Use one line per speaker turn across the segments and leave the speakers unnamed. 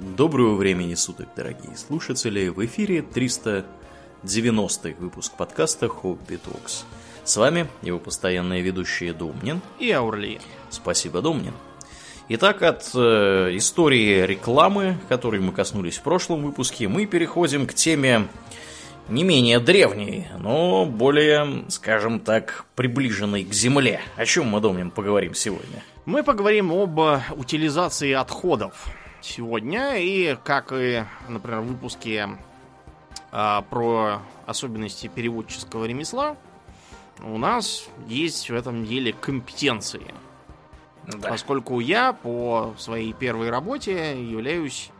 Доброго времени суток, дорогие слушатели! В эфире 390 выпуск подкаста Хобби Токс. С вами его постоянные ведущие Домнин
и Аурлиен.
Спасибо, Домнин. Итак, от э, истории рекламы, которой мы коснулись в прошлом выпуске, мы переходим к теме не менее древней, но более, скажем так, приближенной к Земле. О чем мы, Домнин, поговорим сегодня?
Мы поговорим об утилизации отходов сегодня. И как и, например, в выпуске а, про особенности переводческого ремесла, у нас есть в этом деле компетенции. Да. Поскольку я по своей первой работе являюсь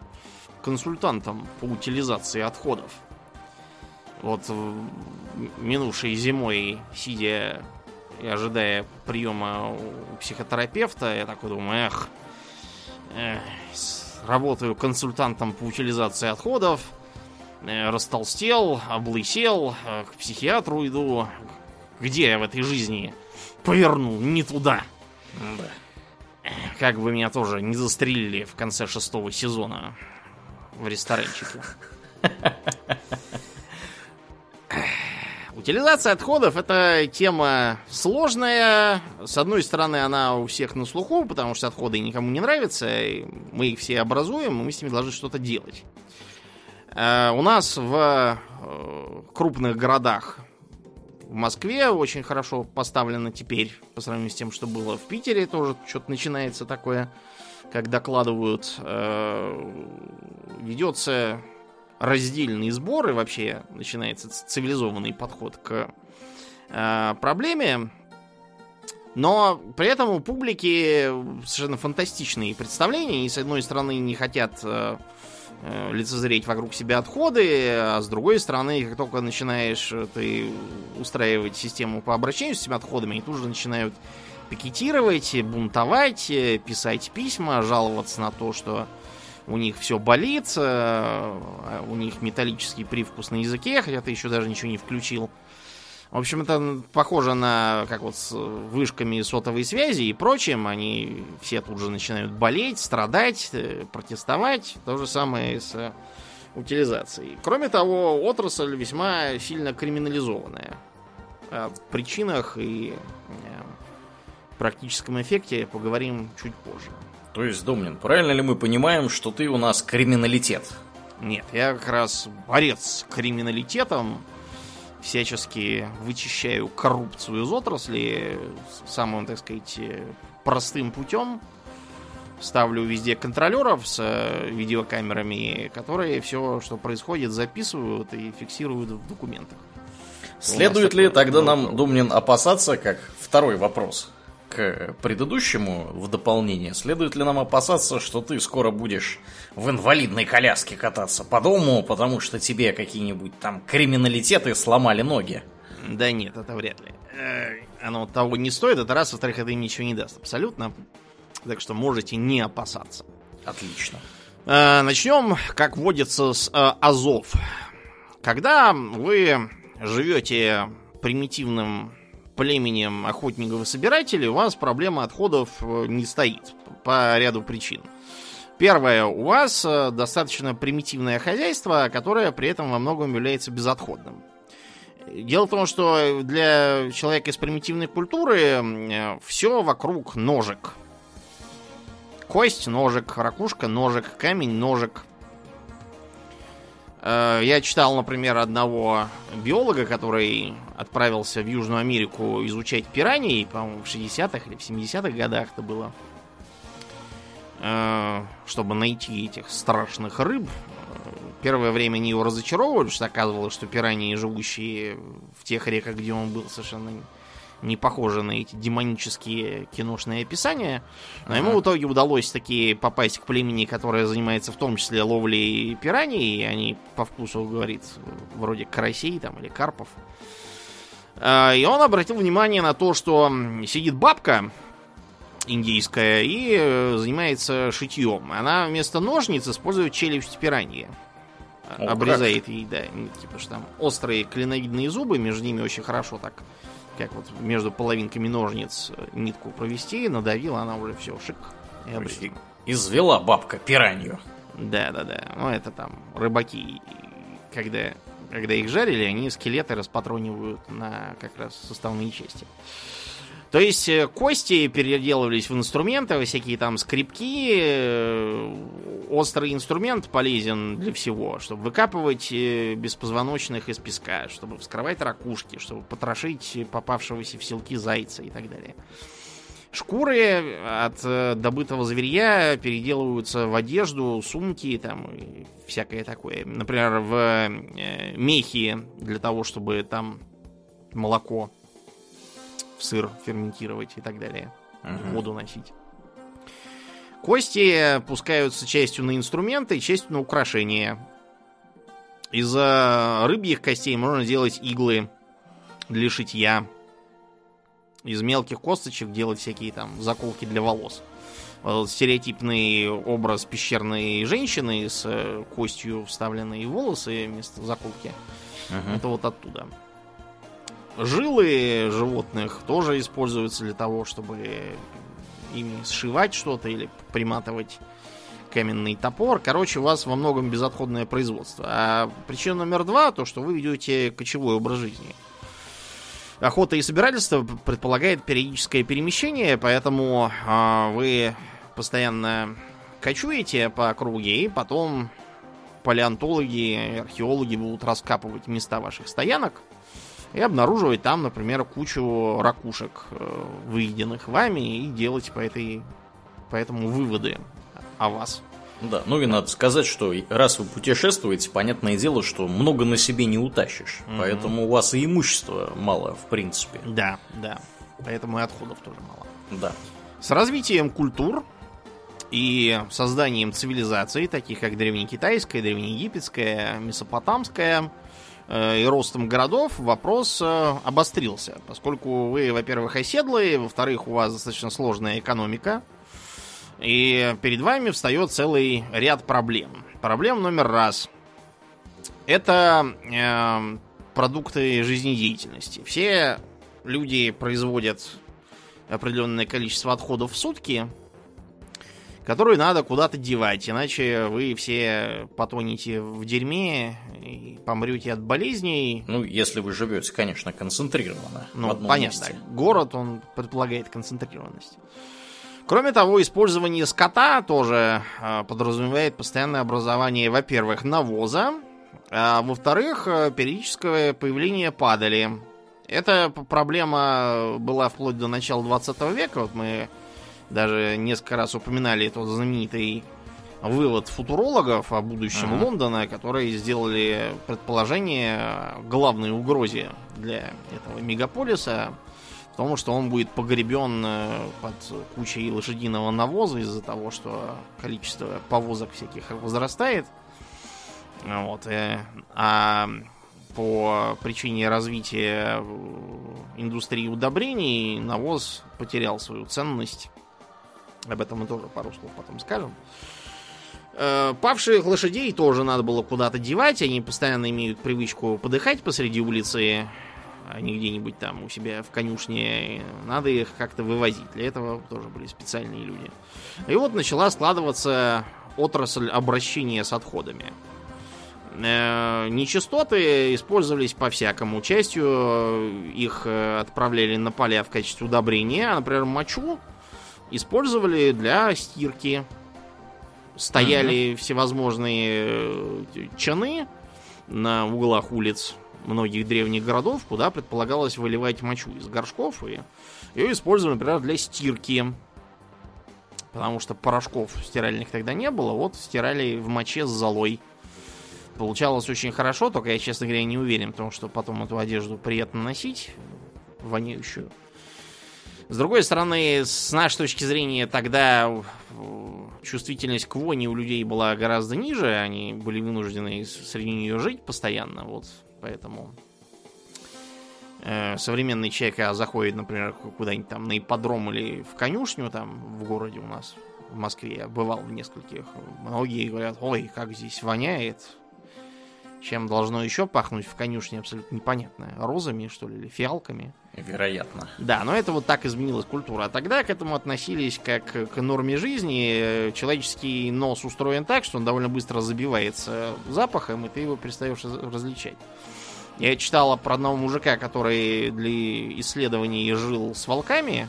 консультантом по утилизации отходов. Вот минувшей зимой, сидя и ожидая приема у психотерапевта, я такой думаю, эх, эх работаю консультантом по утилизации отходов, э, растолстел, облысел, э, к психиатру иду. Где я в этой жизни повернул? Не туда. Да. Как бы меня тоже не застрелили в конце шестого сезона в ресторанчике. Утилизация отходов это тема сложная. С одной стороны, она у всех на слуху, потому что отходы никому не нравятся. Мы их все образуем, и мы с ними должны что-то делать. Э, у нас в э, крупных городах в Москве очень хорошо поставлено теперь, по сравнению с тем, что было в Питере, тоже что-то начинается такое, как докладывают. Э, ведется раздельные сборы, вообще начинается цивилизованный подход к э, проблеме. Но при этом у публики совершенно фантастичные представления. И с одной стороны не хотят э, э, лицезреть вокруг себя отходы, а с другой стороны, как только начинаешь э, ты устраивать систему по обращению с этими отходами, они тут же начинают пикетировать, бунтовать, э, писать письма, жаловаться на то, что у них все болит, э, у них металлический привкус на языке, хотя ты еще даже ничего не включил. В общем, это похоже на как вот с вышками сотовой связи и прочим. Они все тут же начинают болеть, страдать, э, протестовать. То же самое с э, утилизацией. Кроме того, отрасль весьма сильно криминализованная. О причинах и практическом эффекте поговорим чуть позже.
То есть, Домнин, правильно ли мы понимаем, что ты у нас криминалитет?
Нет, я как раз борец с криминалитетом, всячески вычищаю коррупцию из отрасли самым, так сказать, простым путем. Ставлю везде контролеров с э, видеокамерами, которые все, что происходит, записывают и фиксируют в документах.
Следует ли тогда нам, Думнин, опасаться, как второй вопрос, к предыдущему в дополнение, следует ли нам опасаться, что ты скоро будешь в инвалидной коляске кататься по дому, потому что тебе какие-нибудь там криминалитеты сломали ноги?
Да нет, это вряд ли. Э, оно того не стоит, это раз, во-вторых, это им ничего не даст абсолютно. Так что можете не опасаться.
Отлично.
Э, начнем, как водится, с э, Азов. Когда вы живете примитивным племенем охотников и собирателей у вас проблема отходов э, не стоит по ряду причин. Первое, у вас э, достаточно примитивное хозяйство, которое при этом во многом является безотходным. Дело в том, что для человека из примитивной культуры э, все вокруг ножек. Кость ножек, ракушка ножек, камень ножек. Э, я читал, например, одного биолога, который отправился в Южную Америку изучать пираний, по-моему, в 60-х или в 70-х годах это было, э, чтобы найти этих страшных рыб. Первое время они его разочаровывали, что оказывалось, что пираньи, живущие в тех реках, где он был, совершенно не похожи на эти демонические киношные описания. Но ему в итоге удалось таки попасть к племени, которое занимается в том числе ловлей пираний. И они по вкусу, говорит, вроде карасей там или карпов. А, и он обратил внимание на то, что сидит бабка индийская и э, занимается шитьем. Она вместо ножниц использует челюсть пираньи. О, обрезает как? ей, да, типа что там острые клиновидные зубы, между ними очень хорошо так как вот между половинками ножниц э, нитку провести, надавила, она уже все, шик, и
обрезала. Извела бабка пиранью.
Да, да, да. Ну, это там рыбаки, когда, когда их жарили, они скелеты распатронивают на как раз составные части. То есть э, кости переделывались в инструменты, всякие там скрипки. Э, острый инструмент полезен для всего, чтобы выкапывать э, беспозвоночных из песка, чтобы вскрывать ракушки, чтобы потрошить попавшегося в селки зайца и так далее. Шкуры от добытого зверья переделываются в одежду, сумки там и всякое такое. Например, в мехи для того, чтобы там молоко в сыр ферментировать и так далее. Угу. Воду носить. Кости пускаются частью на инструменты, частью на украшения. Из рыбьих костей можно делать иглы для шитья. Из мелких косточек делать всякие там заколки для волос. Вот стереотипный образ пещерной женщины с э, костью вставленной в волосы вместо заколки. Uh-huh. Это вот оттуда. Жилы животных тоже используются для того, чтобы ими сшивать что-то или приматывать каменный топор. Короче, у вас во многом безотходное производство. А причина номер два, то, что вы ведете кочевой образ жизни. Охота и собирательство предполагает периодическое перемещение, поэтому э, вы постоянно кочуете по округе, и потом палеонтологи, археологи будут раскапывать места ваших стоянок и обнаруживать там, например, кучу ракушек, э, выеденных вами, и делать по, этой, по этому выводы о вас.
Да, ну и надо сказать, что раз вы путешествуете, понятное дело, что много на себе не утащишь. Mm-hmm. Поэтому у вас и имущества мало, в принципе.
Да, да. Поэтому и отходов тоже мало.
Да.
С развитием культур и созданием цивилизаций, таких как древнекитайская, древнеегипетская, месопотамская, и ростом городов вопрос э, обострился, поскольку вы, во-первых, оседлые, во-вторых, у вас достаточно сложная экономика, и перед вами встает целый ряд проблем. Проблем номер раз. Это э, продукты жизнедеятельности. Все люди производят определенное количество отходов в сутки, которую надо куда-то девать, иначе вы все потонете в дерьме и помрете от болезней.
Ну, если вы живете, конечно, концентрированно.
Ну, понятно. Месте. Город, он предполагает концентрированность. Кроме того, использование скота тоже э, подразумевает постоянное образование, во-первых, навоза, а во-вторых, э, периодическое появление падали. Эта проблема была вплоть до начала 20 века. Вот мы даже несколько раз упоминали тот знаменитый вывод футурологов о будущем ага. Лондона, которые сделали предположение о главной угрозе для этого мегаполиса в том, что он будет погребен э, под кучей лошадиного навоза из-за того, что количество повозок всяких возрастает. Вот. Э, а по причине развития индустрии удобрений навоз потерял свою ценность об этом мы тоже пару слов потом скажем. Э, павших лошадей тоже надо было куда-то девать. Они постоянно имеют привычку подыхать посреди улицы, а не где-нибудь там у себя в конюшне. Надо их как-то вывозить. Для этого тоже были специальные люди. И вот начала складываться отрасль обращения с отходами. Э, нечистоты использовались по-всякому. Частью их э, отправляли на поля в качестве удобрения. Например, мочу использовали для стирки. Стояли угу. всевозможные э, чаны на углах улиц многих древних городов, куда предполагалось выливать мочу из горшков, и ее использовали, например, для стирки. Потому что порошков стиральных тогда не было, вот стирали в моче с золой. Получалось очень хорошо, только я, честно говоря, не уверен в том, что потом эту одежду приятно носить, воняющую. С другой стороны, с нашей точки зрения, тогда чувствительность к вони у людей была гораздо ниже, они были вынуждены среди нее жить постоянно, вот поэтому э, современный человек а, заходит, например, куда-нибудь там на ипподром или в конюшню там в городе у нас, в Москве, бывал в нескольких, многие говорят, ой, как здесь воняет, Чем должно еще пахнуть в конюшне, абсолютно непонятно. Розами, что ли, или фиалками?
Вероятно.
Да, но это вот так изменилась культура. А тогда к этому относились как к норме жизни. Человеческий нос устроен так, что он довольно быстро забивается запахом, и ты его перестаешь различать. Я читала про одного мужика, который для исследований жил с волками.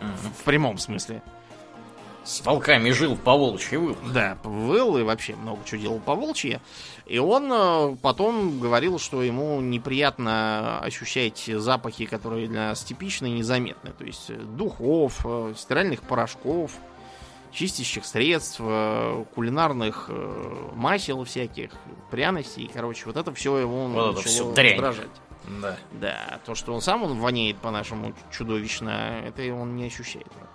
Угу. В прямом смысле.
С волками жил, по волчьи выл.
Да, выл и вообще много чего делал по волчьи. И он э, потом говорил, что ему неприятно ощущать запахи, которые для нас типичны и незаметны. То есть духов, э, стиральных порошков, чистящих средств, э, кулинарных масел всяких, пряностей. Короче, вот это все его вот
начало все дрянь.
раздражать.
Да.
Да, то, что он сам он воняет по-нашему чудовищно, это он не ощущает. А,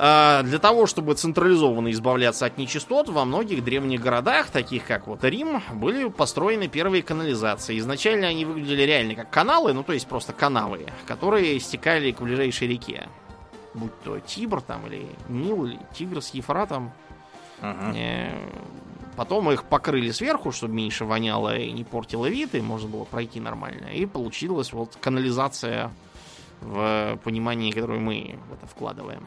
для того, чтобы централизованно избавляться от нечистот, во многих древних городах, таких как вот Рим, были построены первые канализации. Изначально они выглядели реально как каналы, ну то есть просто канавы, которые стекали к ближайшей реке. Будь то Тибр там, или Нил, или Тигр с Ефратом. Uh-huh. Потом их покрыли сверху, чтобы меньше воняло и не портило вид, и можно было пройти нормально. И получилась вот канализация в понимании, которое мы в это вкладываем.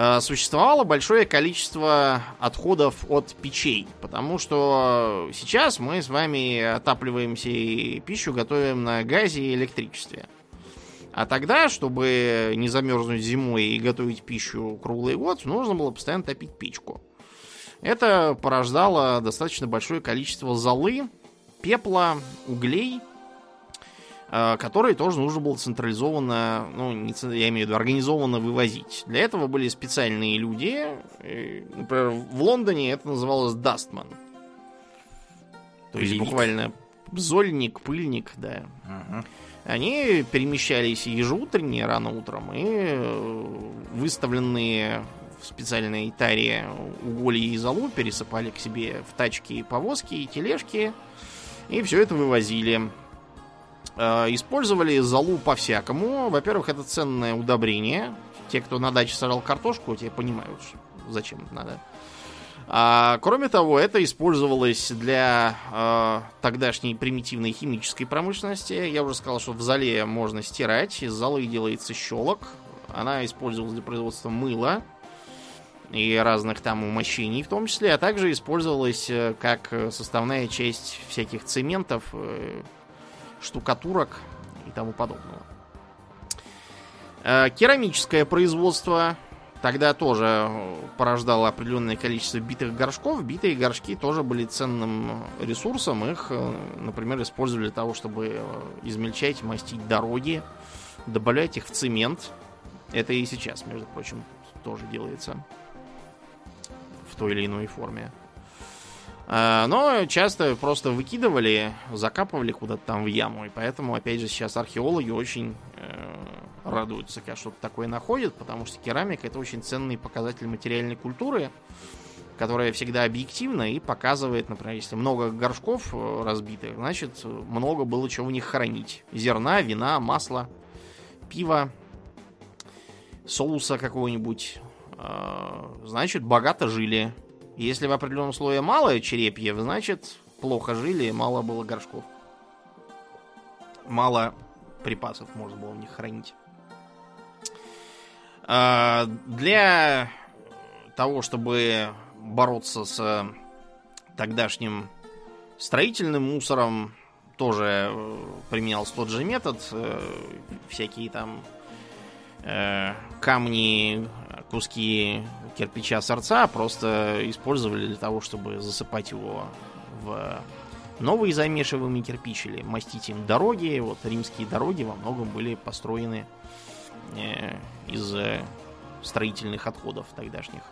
Э, существовало большое количество отходов от печей, потому что сейчас мы с вами отапливаемся и пищу готовим на газе и электричестве. А тогда, чтобы не замерзнуть зимой и готовить пищу круглый год, нужно было постоянно топить печку. Это порождало достаточно большое количество золы, пепла, углей которые тоже нужно было централизованно, ну, не, я имею в виду, организованно вывозить. Для этого были специальные люди. Например, в Лондоне это называлось Дастман. То есть буквально зольник, пыльник, да. Угу. Они перемещались ежеутренне, рано утром, и э, выставленные в специальной таре уголья и золу пересыпали к себе в тачки повозки и тележки, и все это вывозили. Э, использовали золу по-всякому. Во-первых, это ценное удобрение. Те, кто на даче сажал картошку, те понимают, зачем это надо. А, кроме того, это использовалось для э, тогдашней примитивной химической промышленности. Я уже сказал, что в зале можно стирать. Из золы делается щелок. Она использовалась для производства мыла и разных там умощений в том числе, а также использовалась э, как составная часть всяких цементов, э, штукатурок и тому подобного. Э, керамическое производство тогда тоже порождало определенное количество битых горшков. Битые горшки тоже были ценным ресурсом. Их, э, например, использовали для того, чтобы э, измельчать, мастить дороги, добавлять их в цемент. Это и сейчас, между прочим, тоже делается в той или иной форме. А, но часто просто выкидывали, закапывали куда-то там в яму. И поэтому, опять же, сейчас археологи очень э, радуются, когда что-то такое находят, потому что керамика это очень ценный показатель материальной культуры, которая всегда объективна и показывает, например, если много горшков э, разбитых, значит, много было чего в них хранить. Зерна, вина, масла, пива, соуса какого-нибудь. Э, значит, богато жили. Если в определенном слое мало черепьев, значит плохо жили, мало было горшков. Мало припасов можно было в них хранить. А, для того, чтобы бороться с тогдашним строительным мусором, тоже э, применялся тот же метод. Э, всякие там э, камни, куски кирпича сорца просто использовали для того, чтобы засыпать его в новые замешиваемый кирпич или мастить им дороги. Вот римские дороги во многом были построены э, из строительных отходов тогдашних.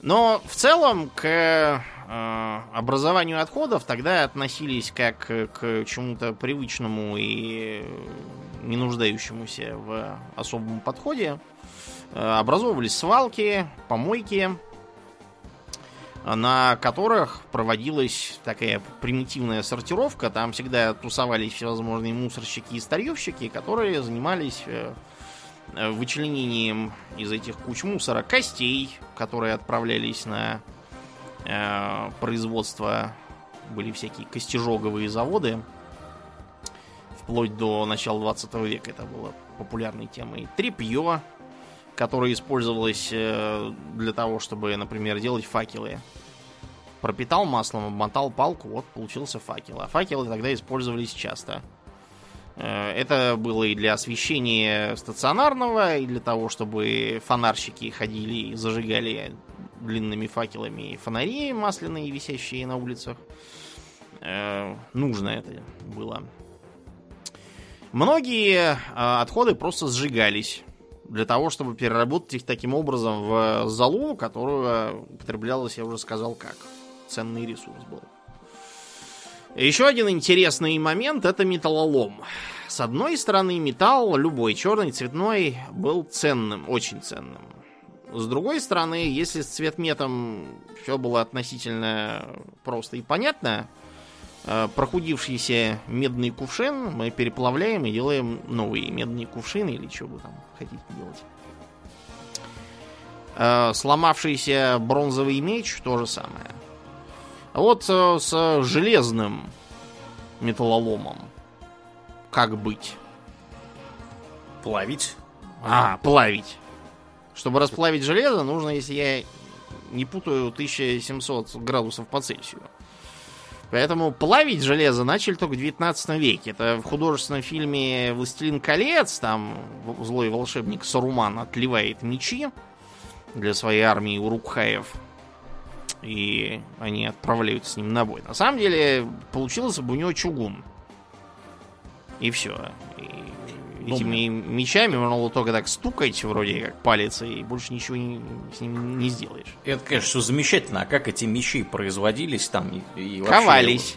Но в целом к э, образованию отходов тогда относились как к чему-то привычному и не нуждающемуся в особом подходе. Э, образовывались свалки, помойки, на которых проводилась такая примитивная сортировка. Там всегда тусовались всевозможные мусорщики и старьевщики, которые занимались э, вычленением из этих куч мусора костей, которые отправлялись на э, производства были всякие костежоговые заводы. Вплоть до начала 20 века это было популярной темой. Трепье, которое использовалось э, для того, чтобы, например, делать факелы. Пропитал маслом, обмотал палку, вот получился факел. А факелы тогда использовались часто. Э, это было и для освещения стационарного, и для того, чтобы фонарщики ходили и зажигали длинными факелами фонари масляные, висящие на улицах. Э, нужно это было. Многие отходы просто сжигались для того, чтобы переработать их таким образом в залу, которую употреблялась, я уже сказал, как ценный ресурс был. Еще один интересный момент это металлолом. С одной стороны, металл, любой черный, цветной, был ценным, очень ценным. С другой стороны, если с цветметом все было относительно просто и понятно, э, прохудившийся медный кувшин мы переплавляем и делаем новые медные кувшины или что вы там хотите делать. Э, сломавшийся бронзовый меч то же самое. А вот э, с железным металлоломом как быть?
Плавить?
А, плавить. Чтобы расплавить железо, нужно, если я не путаю, 1700 градусов по Цельсию. Поэтому плавить железо начали только в 19 веке. Это в художественном фильме «Властелин колец», там злой волшебник Саруман отливает мечи для своей армии урукхаев. И они отправляются с ним на бой. На самом деле, получился бы у него чугун. И все. Ну, этими мечами можно было только так стукать, вроде как палец, и больше ничего не, с ним не сделаешь.
Это, конечно, все замечательно. А как эти мечи производились там и, и
вообще... Ковались.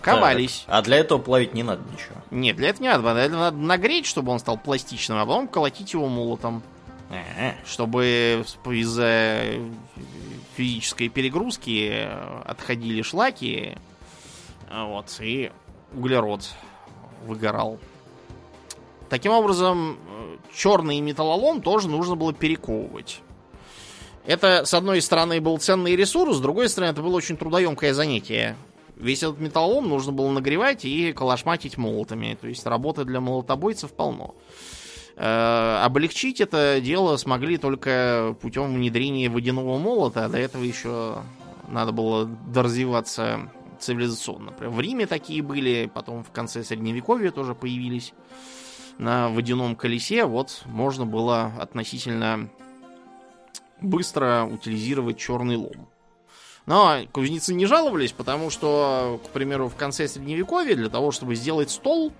Ковались.
Так. А для этого плавить не надо ничего.
Нет, для этого не надо. Для этого надо нагреть, чтобы он стал пластичным, а потом колотить его молотом. А-а-а. Чтобы из-за физической перегрузки отходили шлаки. Вот, и углерод выгорал. Таким образом, черный металлолом тоже нужно было перековывать. Это, с одной стороны, был ценный ресурс, с другой стороны, это было очень трудоемкое занятие. Весь этот металлолом нужно было нагревать и калашматить молотами. То есть работы для молотобойцев полно. Э, облегчить это дело смогли только путем внедрения водяного молота. До этого еще надо было доразвиваться цивилизационно. В Риме такие были, потом в конце Средневековья тоже появились на водяном колесе. Вот можно было относительно быстро утилизировать черный лом. Но кузнецы не жаловались, потому что, к примеру, в конце Средневековья для того, чтобы сделать стол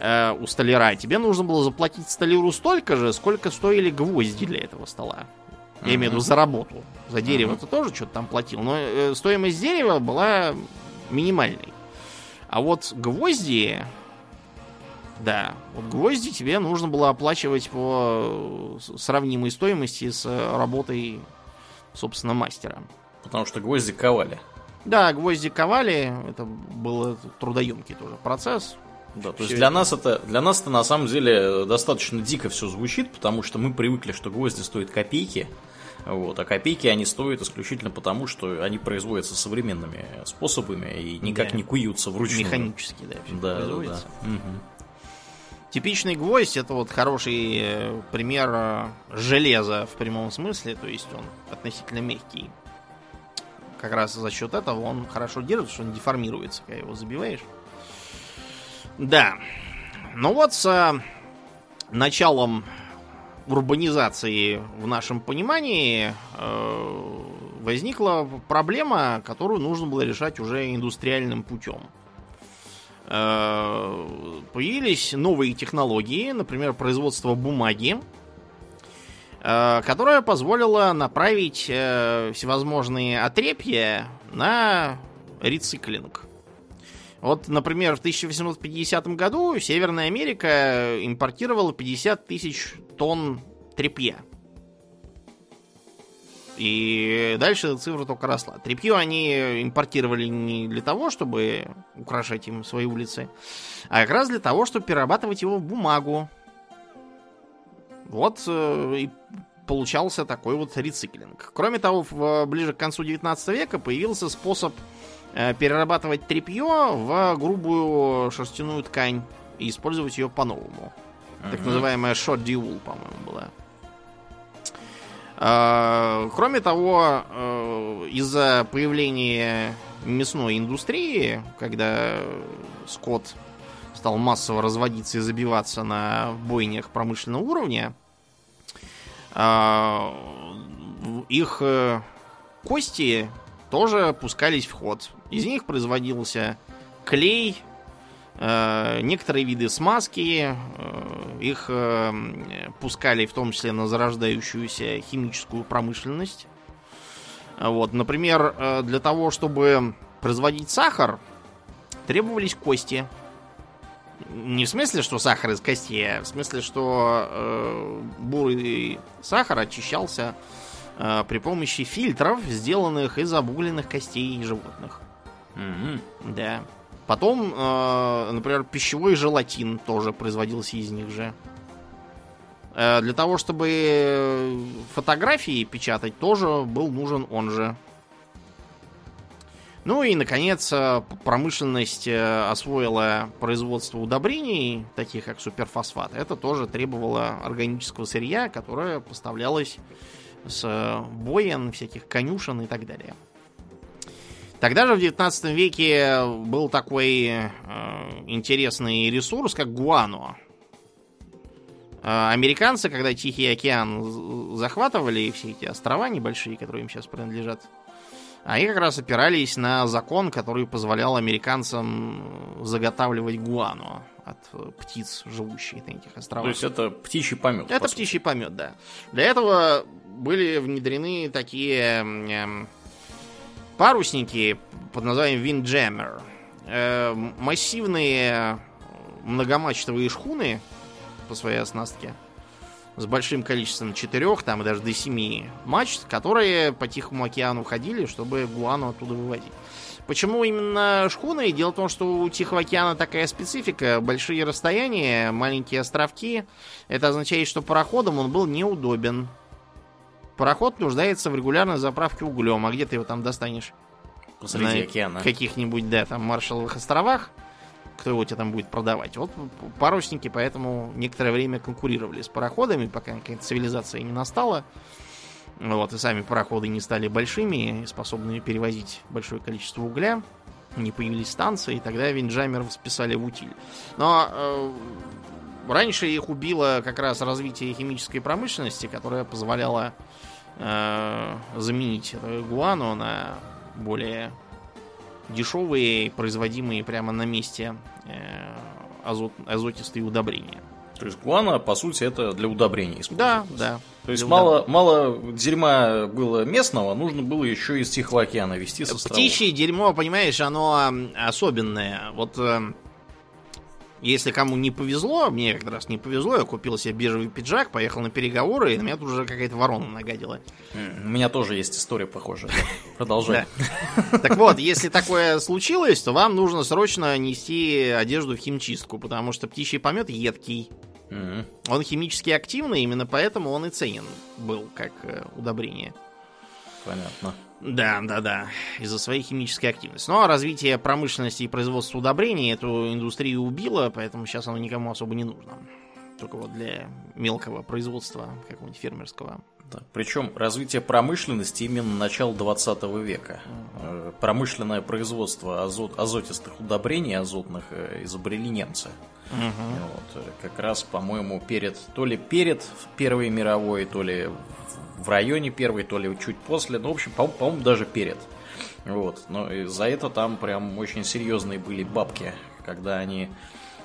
э, у столяра, тебе нужно было заплатить столяру столько же, сколько стоили гвозди для этого стола. Я имею в виду за работу. За дерево uh-huh. ты тоже что-то там платил. Но э, стоимость дерева была минимальной. А вот гвозди... Да, вот гвозди тебе нужно было оплачивать по э, сравнимой стоимости с работой, собственно, мастера.
Потому что гвозди ковали.
Да, гвозди ковали. Это был трудоемкий тоже процесс.
Да, то есть для нас это для нас это на самом деле достаточно дико все звучит, потому что мы привыкли, что гвозди стоят копейки, вот, а копейки они стоят исключительно потому, что они производятся современными способами и никак да. не куются вручную.
Механически, да,
да. Да, да. Угу.
Типичный гвоздь это вот хороший э, пример э, железа в прямом смысле, то есть он относительно мягкий. Как раз за счет этого он хорошо держится, он деформируется, когда его забиваешь. Да. Ну вот с э, началом урбанизации в нашем понимании возникла проблема, которую нужно было решать уже индустриальным путем. Э, появились новые технологии, например, производство бумаги, э, которая позволила направить э, всевозможные отрепья на рециклинг. Вот, например, в 1850 году Северная Америка импортировала 50 тысяч тонн тряпья. И дальше эта цифра только росла. Тряпью они импортировали не для того, чтобы украшать им свои улицы, а как раз для того, чтобы перерабатывать его в бумагу. Вот э, и получался такой вот рециклинг. Кроме того, в, ближе к концу 19 века появился способ э, перерабатывать тряпье в грубую шерстяную ткань и использовать ее по-новому. Uh-huh. Так называемая short wool, по-моему, была. Э, кроме того, э, из-за появления мясной индустрии, когда скот стал массово разводиться и забиваться на бойнях промышленного уровня, а, их э, кости тоже пускались в ход. Из них производился клей, э, некоторые виды смазки, э, их пускали в том числе на зарождающуюся химическую промышленность. Вот, например, для того, чтобы производить сахар, требовались кости – не в смысле, что сахар из костей, а в смысле, что э, бурый сахар очищался э, при помощи фильтров, сделанных из обугленных костей животных.
Mm-hmm.
Да. Потом, э, например, пищевой желатин тоже производился из них же. Э, для того, чтобы фотографии печатать, тоже был нужен он же. Ну и, наконец, э, промышленность э, освоила производство удобрений, таких как суперфосфат. Это тоже требовало органического сырья, которое поставлялось с э, боен, всяких конюшен и так далее. Тогда же в 19 веке был такой э, интересный ресурс, как гуано. американцы, когда Тихий океан захватывали все эти острова небольшие, которые им сейчас принадлежат, они как раз опирались на закон, который позволял американцам заготавливать гуану от э, птиц, живущих на этих островах.
То есть это птичий помет.
Это птичий помет, да. Для этого были внедрены такие э, парусники под названием Windjammer. Э, массивные многомачтовые шхуны по своей оснастке с большим количеством четырех, там и даже до семи мачт, которые по Тихому океану ходили, чтобы гуану оттуда выводить. Почему именно шхуны? Дело в том, что у Тихого океана такая специфика. Большие расстояния, маленькие островки. Это означает, что пароходом он был неудобен. Пароход нуждается в регулярной заправке углем. А где ты его там достанешь?
Посреди На океана.
каких-нибудь, да, там, Маршалловых островах кто его тебе там будет продавать. Вот парусники поэтому некоторое время конкурировали с пароходами, пока какая-то цивилизация не настала. Вот, и сами пароходы не стали большими, способными перевозить большое количество угля. Не появились станции, и тогда винджамер списали в утиль. Но э, раньше их убило как раз развитие химической промышленности, которая позволяла э, заменить гуану на более дешевые, производимые прямо на месте э, азот, азотистые удобрения.
То есть гуана, по сути, это для удобрений
Да, да.
То есть мало, мало дерьма было местного, нужно было еще из Тихого океана вести со
Птичье дерьмо, понимаешь, оно особенное. Вот э, если кому не повезло, мне как раз не повезло, я купил себе бежевый пиджак, поехал на переговоры, и на меня тут уже какая-то ворона нагадила.
У меня тоже есть история похожая. Продолжай.
Так вот, если такое случилось, то вам нужно срочно нести одежду в химчистку, потому что птичий помет едкий. Он химически активный, именно поэтому он и ценен был как э, удобрение.
Понятно.
Да, да, да. Из-за своей химической активности. Но развитие промышленности и производства удобрений эту индустрию убило, поэтому сейчас оно никому особо не нужно. Только вот для мелкого производства какого-нибудь фермерского.
Да. Причем развитие промышленности именно начала 20 века. Uh-huh. Промышленное производство азот, азотистых удобрений азотных э, изобрели немцы. Uh-huh. Вот, э, как раз, по-моему, перед то ли перед Первой мировой, то ли в районе первой, то ли чуть после, ну, в общем, по-моему, по даже перед. Вот, но за это там прям очень серьезные были бабки, когда они...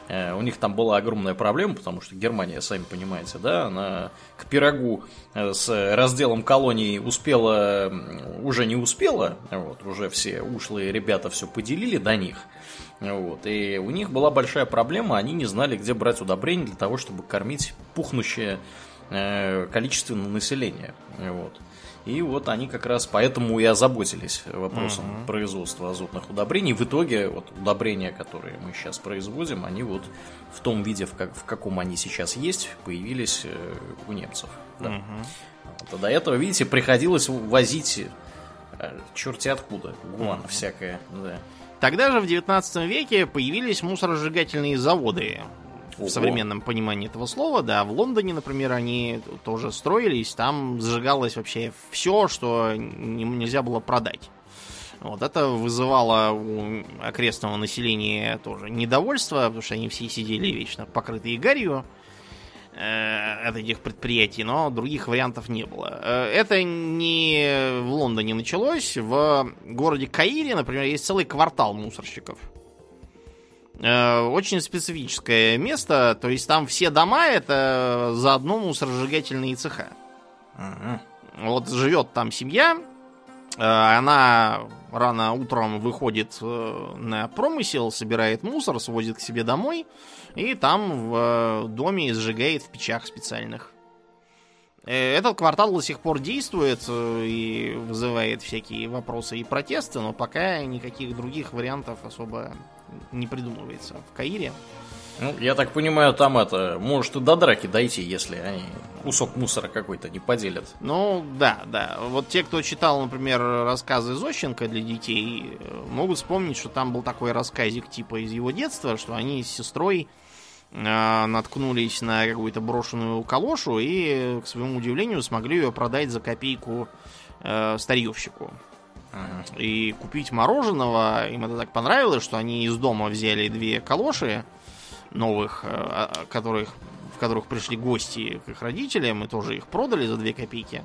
Э, у них там была огромная проблема, потому что Германия, сами понимаете, да, она к пирогу э, с разделом колоний успела, уже не успела, вот, уже все ушлые ребята все поделили до них, вот, и у них была большая проблема, они не знали, где брать удобрения для того, чтобы кормить пухнущее э, количественно населения. Вот. И вот они как раз поэтому и озаботились вопросом угу. производства азотных удобрений. В итоге вот удобрения, которые мы сейчас производим, они вот в том виде, в, как, в каком они сейчас есть, появились э, у немцев. Да. Угу. Вот, а до этого, видите, приходилось возить э, черти откуда, гуан угу. всякое. Да.
Тогда же в 19 веке появились мусоросжигательные заводы в современном понимании этого слова, да, в Лондоне, например, они тоже строились, там сжигалось вообще все, что нельзя было продать. Вот это вызывало у окрестного населения тоже недовольство, потому что они все сидели вечно покрытые гарью э, от этих предприятий, но других вариантов не было. Э, это не в Лондоне началось. В городе Каире, например, есть целый квартал мусорщиков. Э, очень специфическое место. То есть там все дома это заодно мусоросжигательные цеха. Ага. Вот живет там семья, э, она рано утром выходит э, на промысел, собирает мусор, свозит к себе домой и там в доме сжигает в печах специальных. Этот квартал до сих пор действует и вызывает всякие вопросы и протесты, но пока никаких других вариантов особо не придумывается в Каире.
Ну, я так понимаю, там это может и до драки дойти, если они кусок мусора какой-то не поделят.
Ну, да, да. Вот те, кто читал, например, рассказы Зощенко для детей, могут вспомнить, что там был такой рассказик типа из его детства, что они с сестрой э, наткнулись на какую-то брошенную калошу и, к своему удивлению, смогли ее продать за копейку э, старьевщику. И купить мороженого, им это так понравилось, что они из дома взяли две калоши новых, э, а, которых, в которых пришли гости к их родителям, и тоже их продали за две копейки.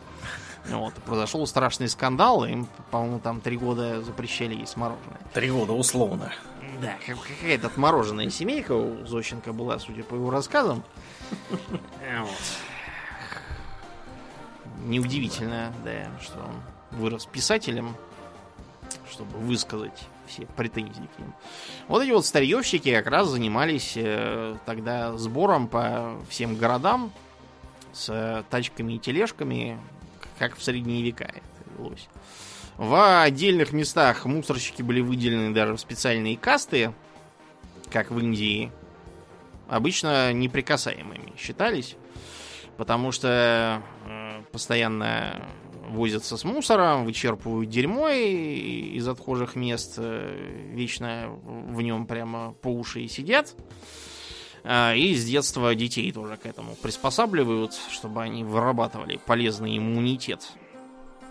Вот, произошел страшный скандал, им, по-моему, там три года запрещали есть мороженое.
Три года условно.
Да, какая-то отмороженная семейка у Зощенко была, судя по его рассказам. Неудивительно, да, что он вырос писателем, чтобы высказать все претензии к ним. Вот эти вот старьевщики как раз занимались э, тогда сбором по всем городам с тачками и тележками, как в средние века это велось. В отдельных местах мусорщики были выделены даже в специальные касты, как в Индии, обычно неприкасаемыми считались, потому что э, постоянно возятся с мусором, вычерпывают дерьмо из отхожих мест, э, вечно в нем прямо по уши и сидят. А, и с детства детей тоже к этому приспосабливают, чтобы они вырабатывали полезный иммунитет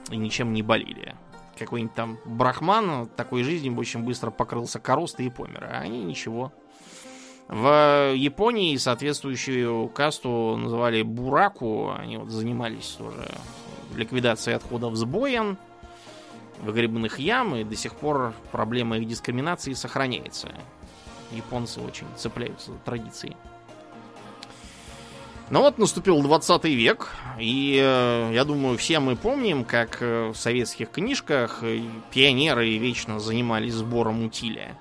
и ничем не болели. Какой-нибудь там брахман такой жизнью очень быстро покрылся коростой и помер, а они ничего. В Японии соответствующую касту называли бураку, они вот занимались тоже ликвидации отходов с боем, выгребных ям, и до сих пор проблема их дискриминации сохраняется. Японцы очень цепляются за традиции. Ну вот наступил 20 век, и э, я думаю, все мы помним, как э, в советских книжках э, пионеры вечно занимались сбором утиля.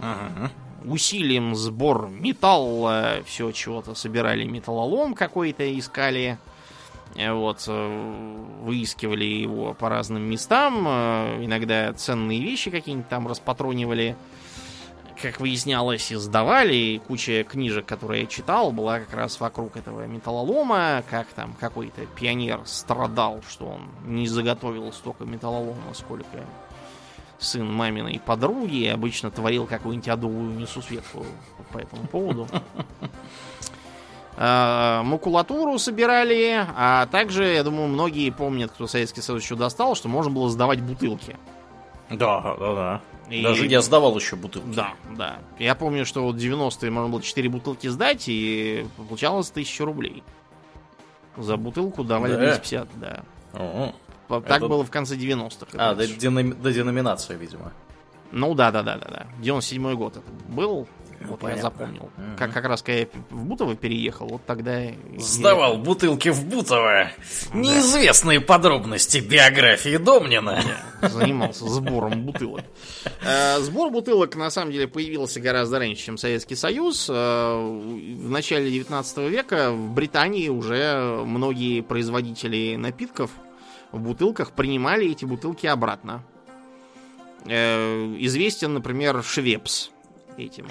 Ага. Усилием сбор металла, все чего-то собирали, металлолом какой-то искали. Э, вот, э, выискивали его по разным местам, э, иногда ценные вещи какие-нибудь там распатронивали, как выяснялось, и сдавали. И куча книжек, которые я читал, была как раз вокруг этого металлолома, как там какой-то пионер страдал, что он не заготовил столько металлолома, сколько сын маминой подруги, обычно творил какую-нибудь адовую несусветку по этому поводу. Э, макулатуру собирали, а также, я думаю, многие помнят, кто Советский Союз еще достал, что можно было сдавать бутылки.
Да, да, да. И... Даже я сдавал еще бутылки.
Да, да. Я помню, что вот 90-е можно было 4 бутылки сдать, и получалось 1000 рублей. За бутылку давали да? 250, да. О, так это... было в конце 90-х.
А, до, денами... до деноминации, видимо.
Ну да, да, да, да, да. 97-й год это был. Вот
Понятно.
я запомнил.
Мгм.
Как, как раз когда я в Бутово переехал, вот тогда... я-
Сдавал бутылки в Бутово. Неизвестные подробности биографии Домнина.
занимался сбором бутылок. Э, Сбор бутылок, на самом деле, появился гораздо раньше, чем Советский Союз. Э, В начале 19 века в Британии уже многие производители напитков в бутылках принимали эти бутылки обратно. Э, Известен, например, Швепс этим.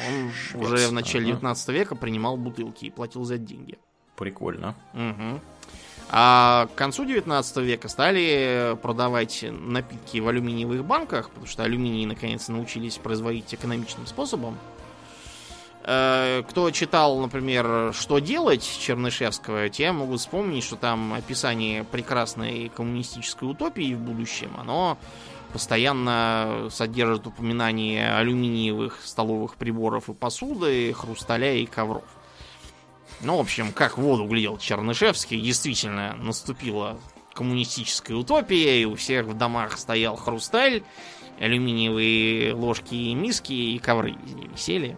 Он уже в начале
ага.
19 века принимал бутылки и платил за деньги.
Прикольно.
Мгм. А к концу 19 века стали продавать напитки в алюминиевых банках, потому что алюминий наконец научились производить экономичным способом. Э, Кто читал, например, «Что делать» Чернышевского, те могут вспомнить, что там описание прекрасной коммунистической утопии в будущем, оно постоянно содержит упоминание алюминиевых столовых приборов и посуды, хрусталя и ковров. Ну, в общем, как в воду глядел Чернышевский, действительно наступила коммунистическая утопия, и у всех в домах стоял хрусталь, алюминиевые ложки и миски, и ковры везде висели.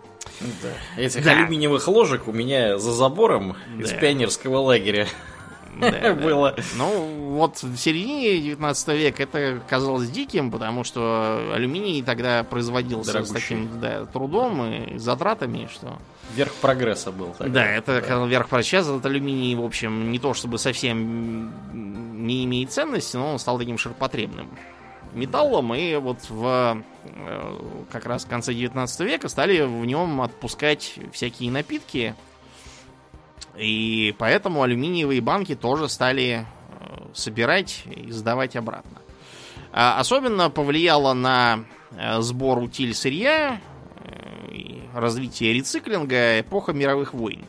Да. Этих
Да.
алюминиевых ложек у меня за забором из
Да.
пионерского лагеря. было.
Ну, вот в середине 19 века это казалось диким, потому что алюминий тогда производился с таким да, трудом и затратами, что...
Верх прогресса был. тогда.
Да, это когда вверх про сейчас этот алюминий, в общем, не то чтобы совсем не имеет ценности, но он стал таким ширпотребным металлом, и вот в э, как раз в конце 19 века стали в нем отпускать всякие напитки, и поэтому алюминиевые банки тоже стали э, собирать и сдавать обратно. А особенно повлияло на э, сбор утиль сырья э, и развитие рециклинга эпоха мировых войн.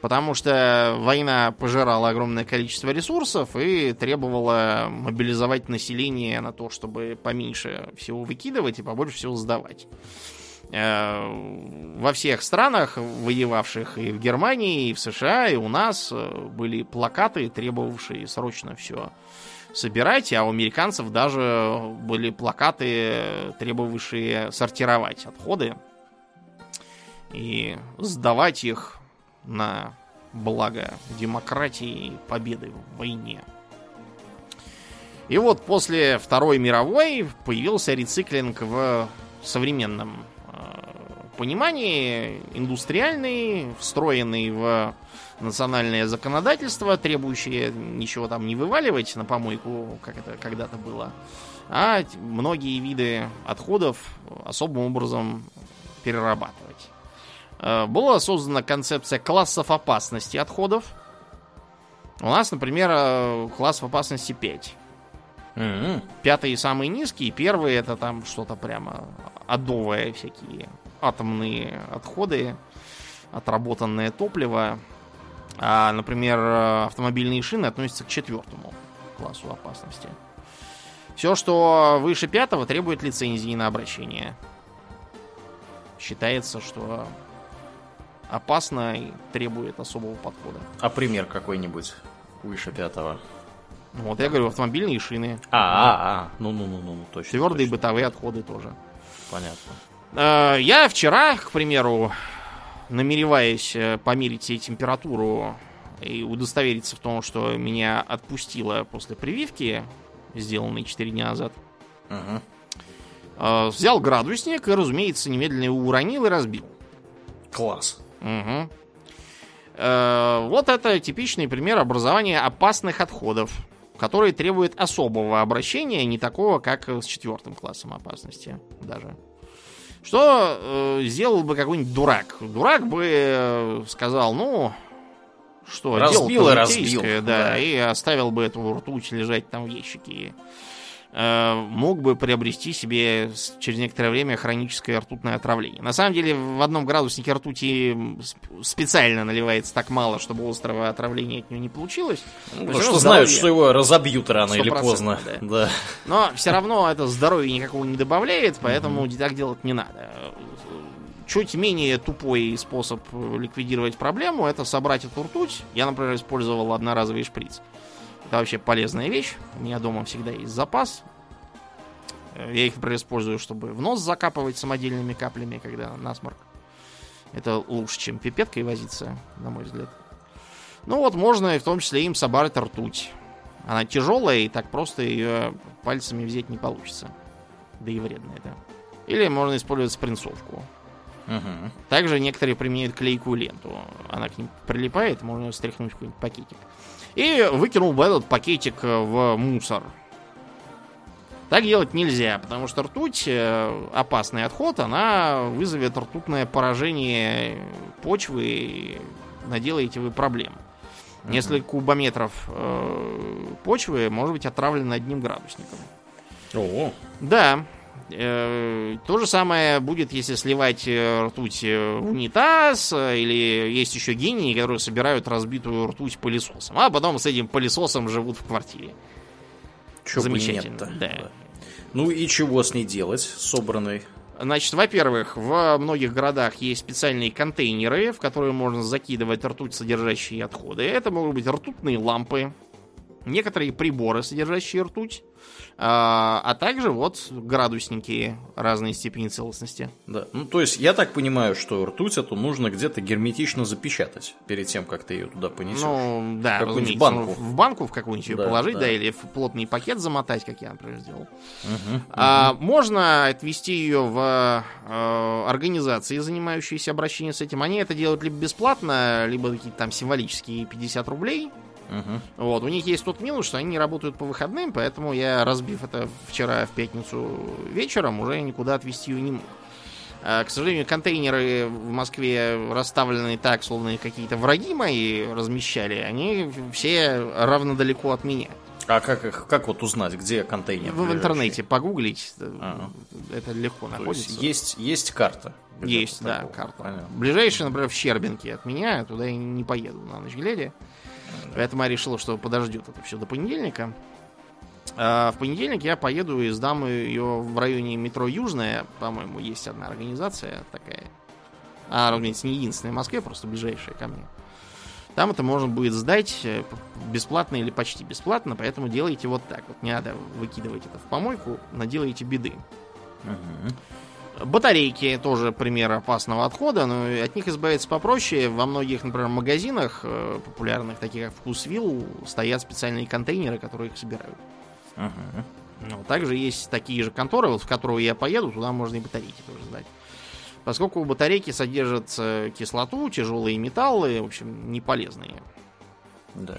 Потому что война пожирала огромное количество ресурсов и требовала мобилизовать население на то, чтобы поменьше всего выкидывать и побольше всего сдавать. Э, Во всех странах, воевавших и в Германии, и в США, и у нас, э, были плакаты, требовавшие срочно все собирать, а у американцев даже были плакаты, требовавшие сортировать отходы и сдавать их на благо демократии и победы в войне. И вот после Второй мировой появился рециклинг в современном понимании, индустриальный, встроенный в национальное законодательство, требующее ничего там не вываливать на помойку, как это когда-то было, а многие виды отходов особым образом перерабатывать. Э, Была создана концепция классов опасности отходов. У нас, например, э, класс опасности 5.
М-м.
Пятый самый низкий, первый это там что-то прямо адовое, всякие атомные отходы, отработанное топливо. А, например, автомобильные шины относятся к четвертому классу опасности. Все, что выше пятого, требует лицензии на обращение. Считается, что опасно и требует особого подхода.
А пример какой-нибудь выше пятого?
Вот я говорю, автомобильные шины,
А, а, а. Ну-ну-ну-ну, точно.
твердые
точно.
бытовые отходы тоже.
Понятно.
Э, Я вчера, к примеру, намереваясь э, померить себе температуру и удостовериться в том, что меня отпустило после прививки, сделанной 4 дня назад, э, взял градусник и, разумеется, немедленно его уронил и разбил.
Класс.
Э, Вот это типичный пример образования опасных отходов, который требует особого обращения, не такого, как с четвертым классом опасности даже. Что э, сделал бы какой-нибудь дурак? Дурак бы э, сказал, ну, что,
Разбил и разбил,
да,
да.
и оставил бы эту ртуть лежать там в ящике. Э, мог бы приобрести себе через некоторое время хроническое ртутное отравление. На самом деле в одном градуснике ртути специально наливается так мало, чтобы острого отравления от него не получилось.
Ну,
Почему
что знают,
здоровье?
что его разобьют рано или
100%,
поздно.
да.
Да.
Но все равно это здоровья никакого не добавляет, поэтому так делать не надо. Чуть менее тупой способ ликвидировать проблему это собрать эту ртуть. Я, например, использовал одноразовый шприц. Это вообще полезная вещь. У меня дома всегда есть запас. Я их, например, использую, чтобы в нос закапывать самодельными каплями, когда насморк. Это лучше, чем пипеткой возиться, на мой взгляд. Ну вот можно в том числе им собрать ртуть. Она тяжелая, и так просто ее пальцами взять не получится. Да и вредно это. Или можно использовать спринцовку.
Угу.
Также некоторые применяют клейкую ленту. Она к ним прилипает, можно стряхнуть в какой-нибудь пакетик. И выкинул бы этот пакетик в мусор. Так делать нельзя, потому что ртуть, э, опасный отход, она вызовет ртутное поражение почвы и наделаете вы проблем. Несколько кубометров э, почвы может быть отравлено одним градусником.
О,
Да. Э, То же самое будет, если сливать э, ртуть э, в унитаз, или есть еще гении, которые собирают разбитую ртуть пылесосом, а потом с этим пылесосом живут в квартире.
чё
Замечательно,
нет-то.
да.
Ну и чего с ней делать, собранной?
Значит, во-первых, в многих городах есть специальные контейнеры, в которые можно закидывать ртуть, содержащие отходы. Это могут быть ртутные лампы, некоторые приборы, содержащие ртуть, а, а также вот градусники разной степени целостности.
Да. Ну, то есть, я так понимаю, что ртуть эту нужно где-то герметично запечатать перед тем, как ты ее туда понесешь.
Ну, да,
Какую-нибудь
разумеется,
банку.
ну, в банку в какую-нибудь ее
Да,
положить,
да.
да. или в плотный пакет замотать, как я, например, сделал.
Мгм.
А, можно отвести ее в э, организации, занимающиеся обращением с этим. Они это делают либо бесплатно, либо какие-то там символические 50 рублей.
Мгм.
Вот, у них есть тот минус, что они не работают по выходным, поэтому я, разбив это вчера в пятницу вечером, уже никуда отвезти ее не мог. А, К сожалению, контейнеры в Москве расставлены так, словно какие-то враги мои размещали. Они все равно далеко от меня.
А как их, как вот узнать, где контейнер?
В
ближайший?
интернете погуглить, э,
Ага.
это легко
То есть,
находится.
есть, есть карта. где-то
Есть, да,
такого.
карта.
Понятно.
Ближайший, например, в Щербинке от меня, туда я не поеду на ночь глядя. Поэтому я решил, что подождет это все до понедельника. А в понедельник я поеду и сдам ее в районе метро Южная. По-моему, есть одна организация такая. А, разумеется, не единственная в Москве, просто ближайшая ко мне. Там это можно будет сдать э, бесплатно или почти бесплатно, поэтому делайте вот так. Вот не надо выкидывать это в помойку, наделаете беды.
Мгм.
Батарейки тоже пример опасного отхода, но от них избавиться попроще. Во многих, например, магазинах э, популярных, таких как Вкусвилл, стоят специальные контейнеры, которые их собирают.
Мгм.
Ну, также есть такие же конторы, вот в которую я поеду, туда можно и батарейки тоже сдать. Поскольку батарейки содержат э, кислоту, тяжелые металлы, в общем, не полезные.
Да.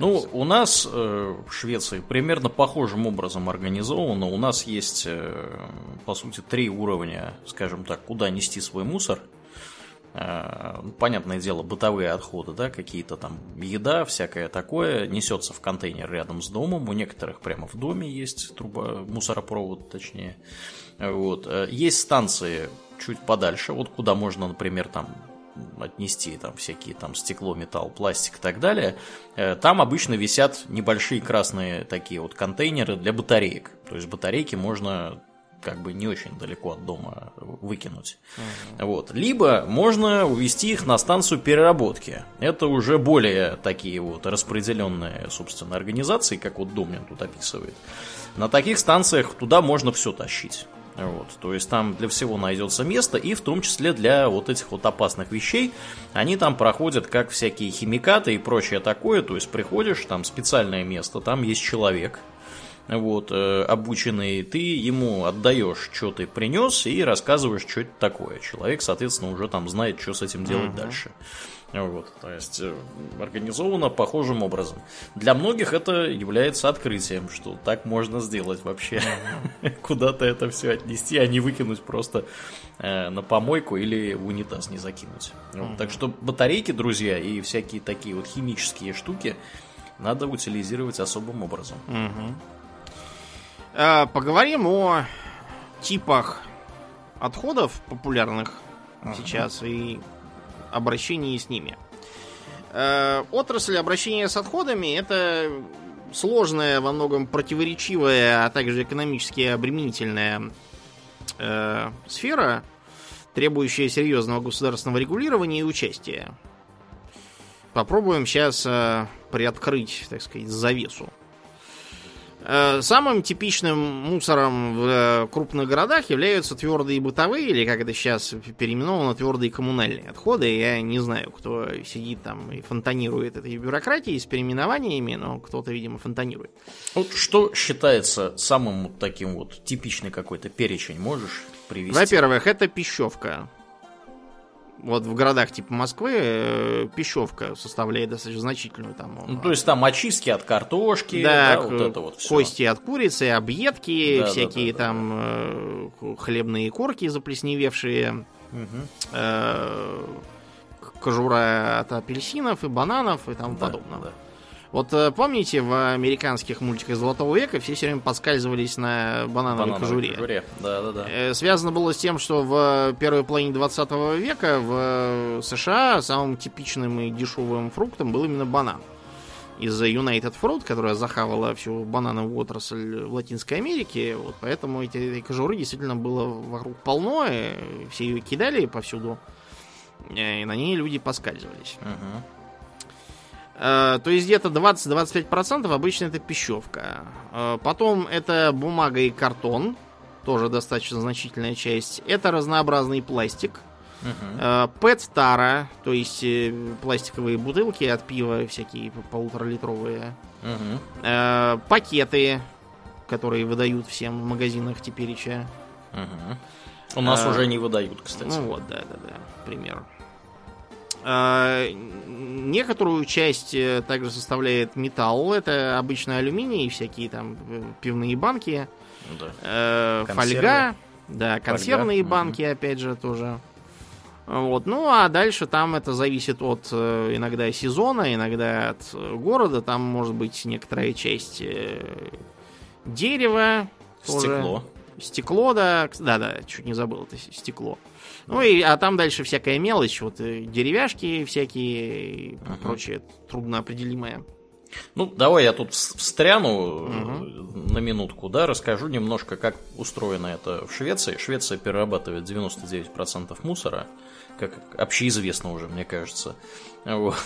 Ну, у нас э, в Швеции примерно похожим образом организовано. У нас есть, э, по сути, три уровня, скажем так, куда нести свой мусор. Э, ну, понятное дело, бытовые отходы, да, какие-то там еда, всякое такое, несется в контейнер рядом с домом. У некоторых прямо в доме есть труба, мусоропровод, точнее. Вот. Э, Есть станции чуть подальше, вот куда можно, например, там отнести там всякие там стекло, металл, пластик и так далее. Э, Там обычно висят небольшие красные такие вот контейнеры для батареек. То есть батарейки можно как бы не очень далеко от дома выкинуть. Вот. Либо можно увезти их на станцию переработки. Это уже более такие вот распределенные, собственно, организации, как вот Домнин тут описывает. На таких станциях туда можно все тащить. Вот, то есть там для всего найдется место, и в том числе для вот этих вот опасных вещей. Они там проходят как всякие химикаты и прочее такое. То есть приходишь, там специальное место, там есть человек, вот, э, обученный, ты ему отдаешь, что ты принес, и рассказываешь, что это такое. Человек, соответственно, уже там знает, что с этим делать дальше. Вот, то есть э, организовано похожим образом. Для многих это является открытием, что так можно сделать вообще. Куда-то это все отнести, а не выкинуть просто э, на помойку или в унитаз не закинуть. Так что батарейки, друзья, и всякие такие вот химические штуки надо утилизировать особым образом.
А, Поговорим о типах отходов популярных сейчас и обращении с ними. Э, Отрасль обращения с отходами это сложная, во многом противоречивая, а также экономически обременительная э, сфера, требующая серьезного государственного регулирования и участия. Попробуем сейчас э, приоткрыть, так сказать, завесу. Э, самым типичным мусором в э, крупных городах являются твердые бытовые, или как это сейчас переименовано, твердые коммунальные отходы. Я не знаю, кто сидит там и фонтанирует этой бюрократией с переименованиями, но кто-то, видимо, фонтанирует.
Вот что считается самым таким вот типичный какой-то перечень, можешь привести?
Во-первых, это пищевка. Вот в городах типа Москвы э, пищевка составляет достаточно значительную там.
Ну, то есть там очистки от картошки,
да,
да, вот это вот всё.
кости от курицы, объедки,
Да,
всякие
да, да,
там э, хлебные корки заплесневевшие,
Мгм.
э, кожура от апельсинов и бананов и тому
Да,
подобное.
да.
Вот э, помните, в американских мультиках Золотого века все все время подскальзывались на банановой
Банановой
кожуре.
кожуре. Да, да, да.
Связано было с тем, что в первой половине 20 века в США самым типичным и дешевым фруктом был именно банан. Из-за United Fruit, которая захавала всю банановую отрасль в Латинской Америке, вот поэтому эти, этой кожуры действительно было вокруг полно, и все ее кидали повсюду, э, и на ней люди поскальзывались.
Мгм.
Э, То есть где-то 20-25% обычно это пищевка. Э, Потом это бумага и картон, тоже достаточно значительная часть. Это разнообразный пластик.
Мгм.
Э, Пэт-тара, то есть пластиковые бутылки от пива, всякие полуторалитровые. Э, Пакеты, которые выдают всем в магазинах теперь еще.
Мгм. У нас
А,
уже не выдают, кстати.
Ну вот, да, да, да, пример. А, Некоторую часть э, также составляет металл. Это обычно алюминий, всякие там э, пивные банки,
Да.
э,
Консервы.
фольга, да, консервные
мгм.
банки, опять же, тоже. Вот. Ну, а дальше там это зависит от э, иногда сезона, иногда от э, города. Там может быть некоторая часть э, дерева. тоже.
Стекло.
Стекло, да, кс- да-да, чуть не забыл, это стекло. Ну и, а там дальше всякая мелочь, вот э, деревяшки всякие и
Ага.
прочее трудно определимое.
Ну, давай я тут вс- встряну э, на минутку, да, расскажу немножко, как устроено это в Швеции. Швеция перерабатывает 99% мусора, как общеизвестно уже, мне кажется. Вот.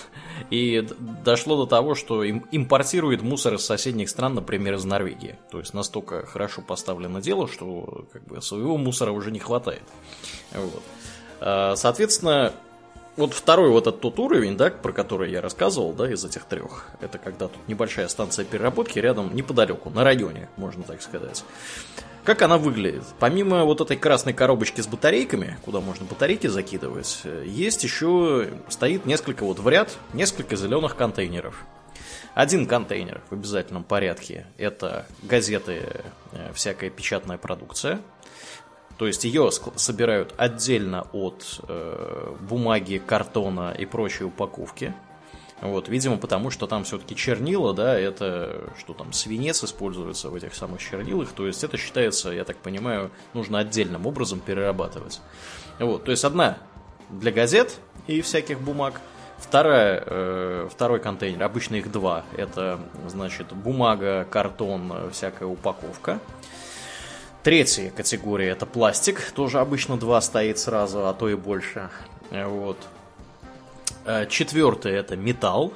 И дошло до того, что им импортирует мусор из соседних стран, например, из Норвегии. То есть настолько хорошо поставлено дело, что как бы своего мусора уже не хватает. Вот. А, Соответственно, вот второй вот этот тот уровень, да, про который я рассказывал, да, из этих трех, это когда тут небольшая станция переработки рядом, неподалеку, на районе, можно так сказать. Как она выглядит? Помимо вот этой красной коробочки с батарейками, куда можно батарейки закидывать, есть еще, стоит несколько вот в ряд, несколько зеленых контейнеров. Один контейнер в обязательном порядке – это газеты, э, всякая печатная продукция. То есть ее собирают отдельно от э, бумаги, картона и прочей упаковки. Вот, видимо, потому что там все-таки чернила, да, это что там, свинец используется в этих самых чернилах, то есть это считается, я так понимаю, нужно отдельным образом перерабатывать. Вот, то есть одна для газет и всяких бумаг, вторая, э, второй контейнер, обычно их два, это, значит, бумага, картон, всякая упаковка. Третья категория это пластик, тоже обычно два стоит сразу, а то и больше. Э, Вот. Э, Четвертое это металл.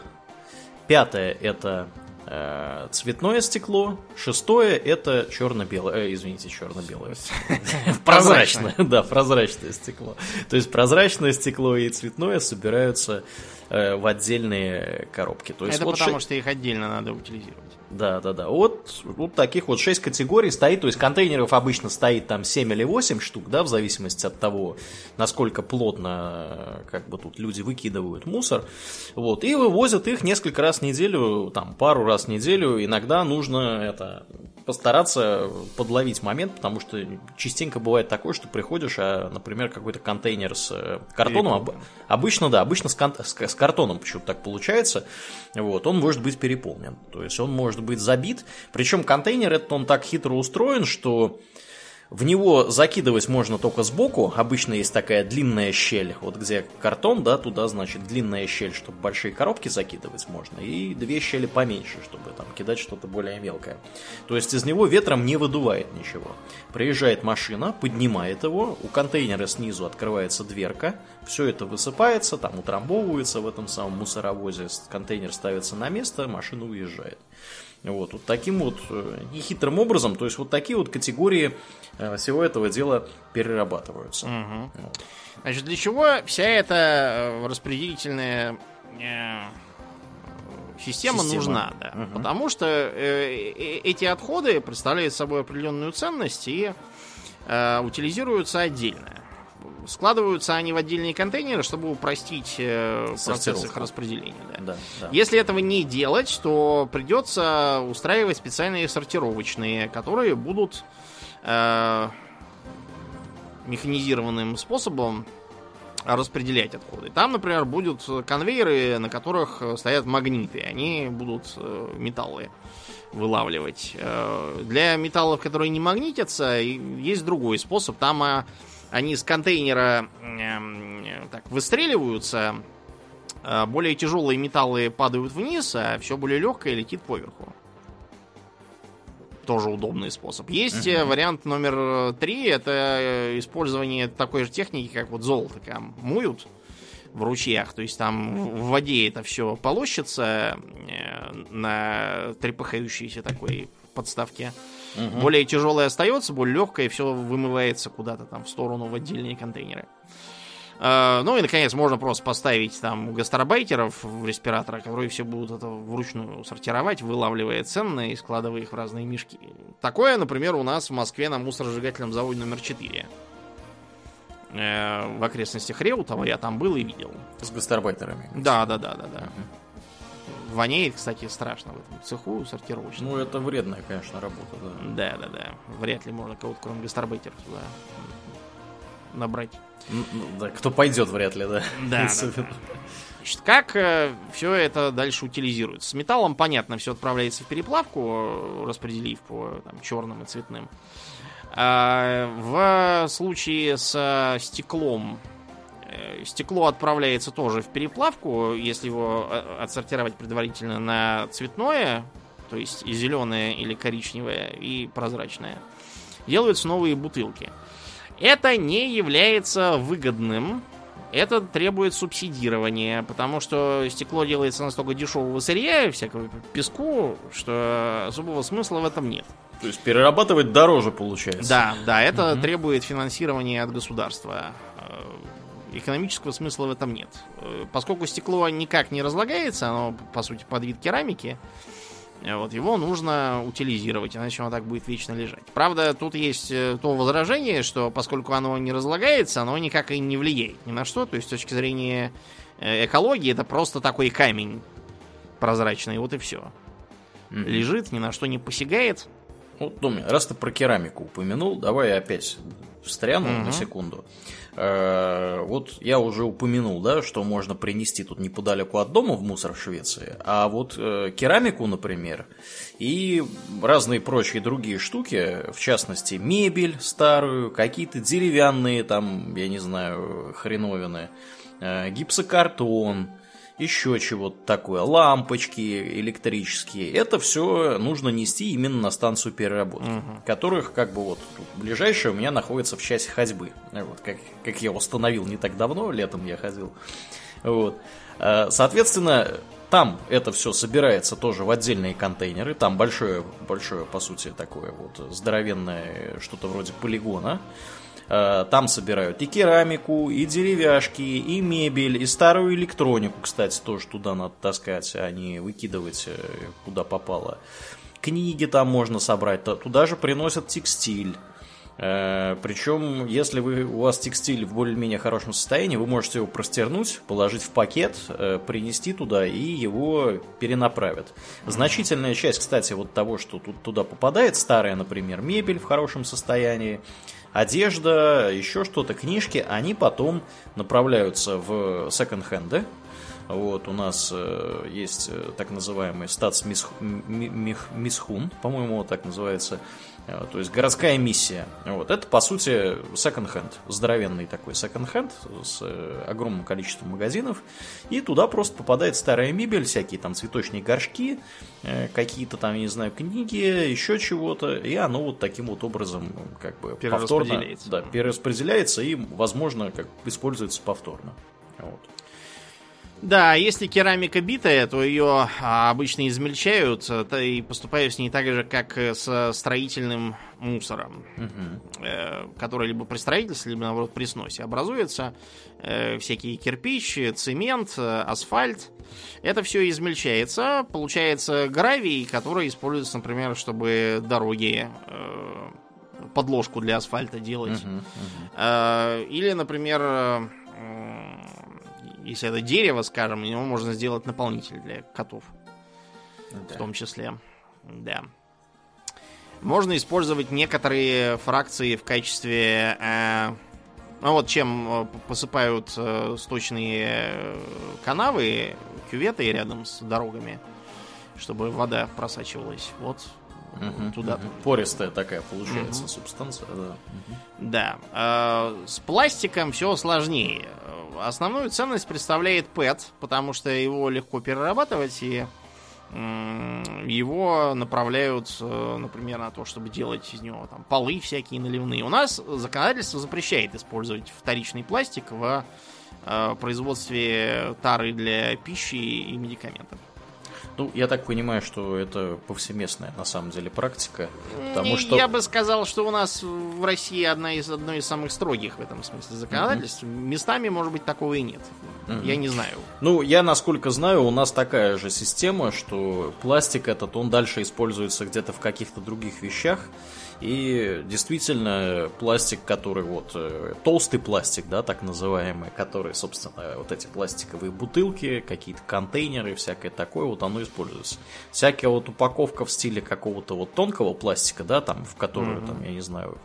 Пятое это э, цветное стекло. Шестое это черно-белое. э, извините, черно-белое. Прозрачное, да, прозрачное стекло. То есть прозрачное стекло и цветное собираются э, в отдельные коробки. То есть
Это
вот
потому
ши-
что их отдельно надо утилизировать.
да, да, да. Вот, вот таких вот 6 категорий стоит. То есть контейнеров обычно стоит там 7 или 8 штук, да, в зависимости от того, насколько плотно как бы тут люди выкидывают мусор. Вот. И вывозят их несколько раз в неделю, там, пару раз в неделю. Иногда нужно это постараться подловить момент, потому что частенько бывает такое, что приходишь, а, например, какой-то контейнер с э, картоном, об- обычно, да, обычно с, кон- с- с картоном почему-то так получается, вот, он может быть переполнен, то есть он может быть забит, причем контейнер этот, он так хитро устроен, что в него закидывать можно только сбоку. Обычно есть такая длинная щель, вот где картон, да, туда, значит, длинная щель, чтобы большие коробки закидывать можно, и две щели поменьше, чтобы там кидать что-то более мелкое. То есть из него ветром не выдувает ничего. Приезжает машина, поднимает его, у контейнера снизу открывается дверка, все это высыпается, там утрамбовывается в этом самом мусоровозе, контейнер ставится на место, машина уезжает. Вот, вот таким вот нехитрым образом, то есть вот такие вот категории всего этого дела перерабатываются.
Угу. Вот. Значит, для чего вся эта распределительная система, система. нужна, да. Угу. Потому что э, э, эти отходы представляют собой определенную ценность и э, утилизируются отдельно. Складываются они в отдельные контейнеры, чтобы упростить э, процесс их распределения. Да. Да, да. Если этого не делать, то придется устраивать специальные сортировочные, которые будут э, механизированным способом распределять отходы. Там, например, будут конвейеры, на которых стоят магниты. Они будут э, металлы вылавливать. Э, для металлов, которые не магнитятся, есть другой способ. Там они с контейнера эм, так, выстреливаются, а более тяжелые металлы падают вниз, а все более легкое летит поверху тоже удобный способ. Есть uh-huh. вариант номер три, это э, использование такой же техники, как вот золото там муют в ручьях. То есть там в воде это все полощется э, на трепыхающейся такой подставке. Угу. Более тяжелое остается, более легкое, и все вымывается куда-то там в сторону в отдельные контейнеры. Э, ну и, наконец, можно просто поставить там гастарбайтеров в респиратора, которые все будут это вручную сортировать, вылавливая ценные и складывая их в разные мешки. Такое, например, у нас в Москве на мусоросжигательном заводе номер 4. Э, в окрестностях Реутова я там был и видел.
С гастарбайтерами?
Да, да, да, да, да. Угу. Воняет, кстати, страшно в этом цеху сортировочном.
Ну, это вредная, конечно, работа,
да. Да, да, да. Вряд ли можно кого-то, кроме гастарбайтеров, туда набрать.
Ну, да, кто пойдет, вряд ли, да.
Да. да, Значит, как э, все это дальше утилизируется? С металлом, понятно, все отправляется в переплавку, распределив по там, черным и цветным. А в случае с стеклом стекло отправляется тоже в переплавку, если его э, отсортировать предварительно на цветное, то есть и зеленое или коричневое, и прозрачное. Делаются новые бутылки. Это не является выгодным. Это требует субсидирования, потому что стекло делается настолько дешевого сырья, всякого песку, что особого смысла в этом нет.
То есть перерабатывать дороже получается.
Да, да, это угу. требует финансирования от государства. Э, экономического смысла в этом нет. Э, поскольку стекло никак не разлагается, оно, по сути, под вид керамики, вот его нужно утилизировать, иначе оно так будет вечно лежать. Правда, тут есть э, то возражение, что поскольку оно не разлагается, оно никак и не влияет ни на что. То есть, с точки зрения э, экологии, это просто такой камень прозрачный, вот и все. Mm-hmm. Лежит, ни на что не посягает.
Вот, думаю, раз ты про керамику упомянул, давай опять встряну mm-hmm. на секунду. Э, вот я уже упомянул, да, что можно принести тут неподалеку от дома в мусор в Швеции, а вот э, керамику, например, и разные прочие другие штуки, в частности, мебель старую, какие-то деревянные, там, я не знаю, хреновины, э, гипсокартон, еще чего-то такое, лампочки электрические. Это все нужно нести именно на станцию переработки, угу. которых как бы вот ближайшая у меня находится в часе ходьбы. Вот, как, как я установил не так давно, летом я ходил. Вот. А, соответственно, там это все собирается тоже в отдельные контейнеры. Там большое, большое, по сути, такое вот здоровенное что-то вроде полигона. Э, там собирают и керамику, и деревяшки, и мебель, и старую электронику, кстати, тоже туда надо таскать, а не выкидывать э, куда попало. Книги там можно собрать, туда же приносят текстиль. Э, Причем, если вы, у вас текстиль в более-менее хорошем состоянии, вы можете его простернуть, положить в пакет, принести туда и его перенаправят. Значительная часть, кстати, вот того, что тут туда попадает, старая, например, мебель в хорошем состоянии, одежда, еще что-то, книжки, они потом направляются в секонд-хенды. Вот, у нас э, есть э, так называемый статс мисхун, по-моему, так называется, то есть городская миссия. Вот, это, по сути, секонд-хенд, здоровенный такой секонд-хенд с э, огромным количеством магазинов, и туда просто попадает старая мебель, всякие там цветочные горшки, э, какие-то там, я не знаю, книги, еще чего-то, и оно вот таким вот образом как бы повторно да, перераспределяется и, возможно, как используется повторно. Вот.
Да, если керамика битая, то ее а, обычно измельчают э, и поступают с ней так же, как со строительным мусором, угу. э, который либо при строительстве, либо наоборот при сносе образуется. Э, всякие кирпичи, цемент, э, асфальт. Это все измельчается, получается гравий, который используется, например, чтобы дороги э, подложку для асфальта делать. Угу, угу. Э, или, например, э, если это дерево, скажем, него можно сделать наполнитель для котов. Да. В том числе. Да. Можно использовать некоторые фракции в качестве... Э, ну вот чем э, посыпают э, сточные э, канавы, кюветы рядом с дорогами, чтобы вода просачивалась. Вот угу, туда. Угу.
Пористая такая получается угу. субстанция, да.
Угу. Да. Э, с пластиком все сложнее. Основную ценность представляет PET, потому что его легко перерабатывать и его направляют, э, например, на то, чтобы делать из него там полы всякие наливные. У нас законодательство запрещает использовать вторичный пластик в э, производстве тары для пищи и медикаментов.
Ну, я так понимаю, что это повсеместная на самом деле практика. Потому что...
Я бы сказал, что у нас в России одна из, одной из самых строгих в этом смысле законодательств. Mm-hmm. Местами, может быть, такого и нет. Mm-hmm. Я не знаю.
Ну, я, насколько знаю, у нас такая же система, что пластик этот, он дальше используется где-то в каких-то других вещах. И действительно, пластик, который вот э, толстый пластик, да, так называемый, который, собственно, вот эти пластиковые бутылки, какие-то контейнеры, всякое такое, вот оно используется. Всякая вот упаковка в стиле какого-то вот тонкого пластика, да, там, в которую, mm-hmm. там, я не знаю,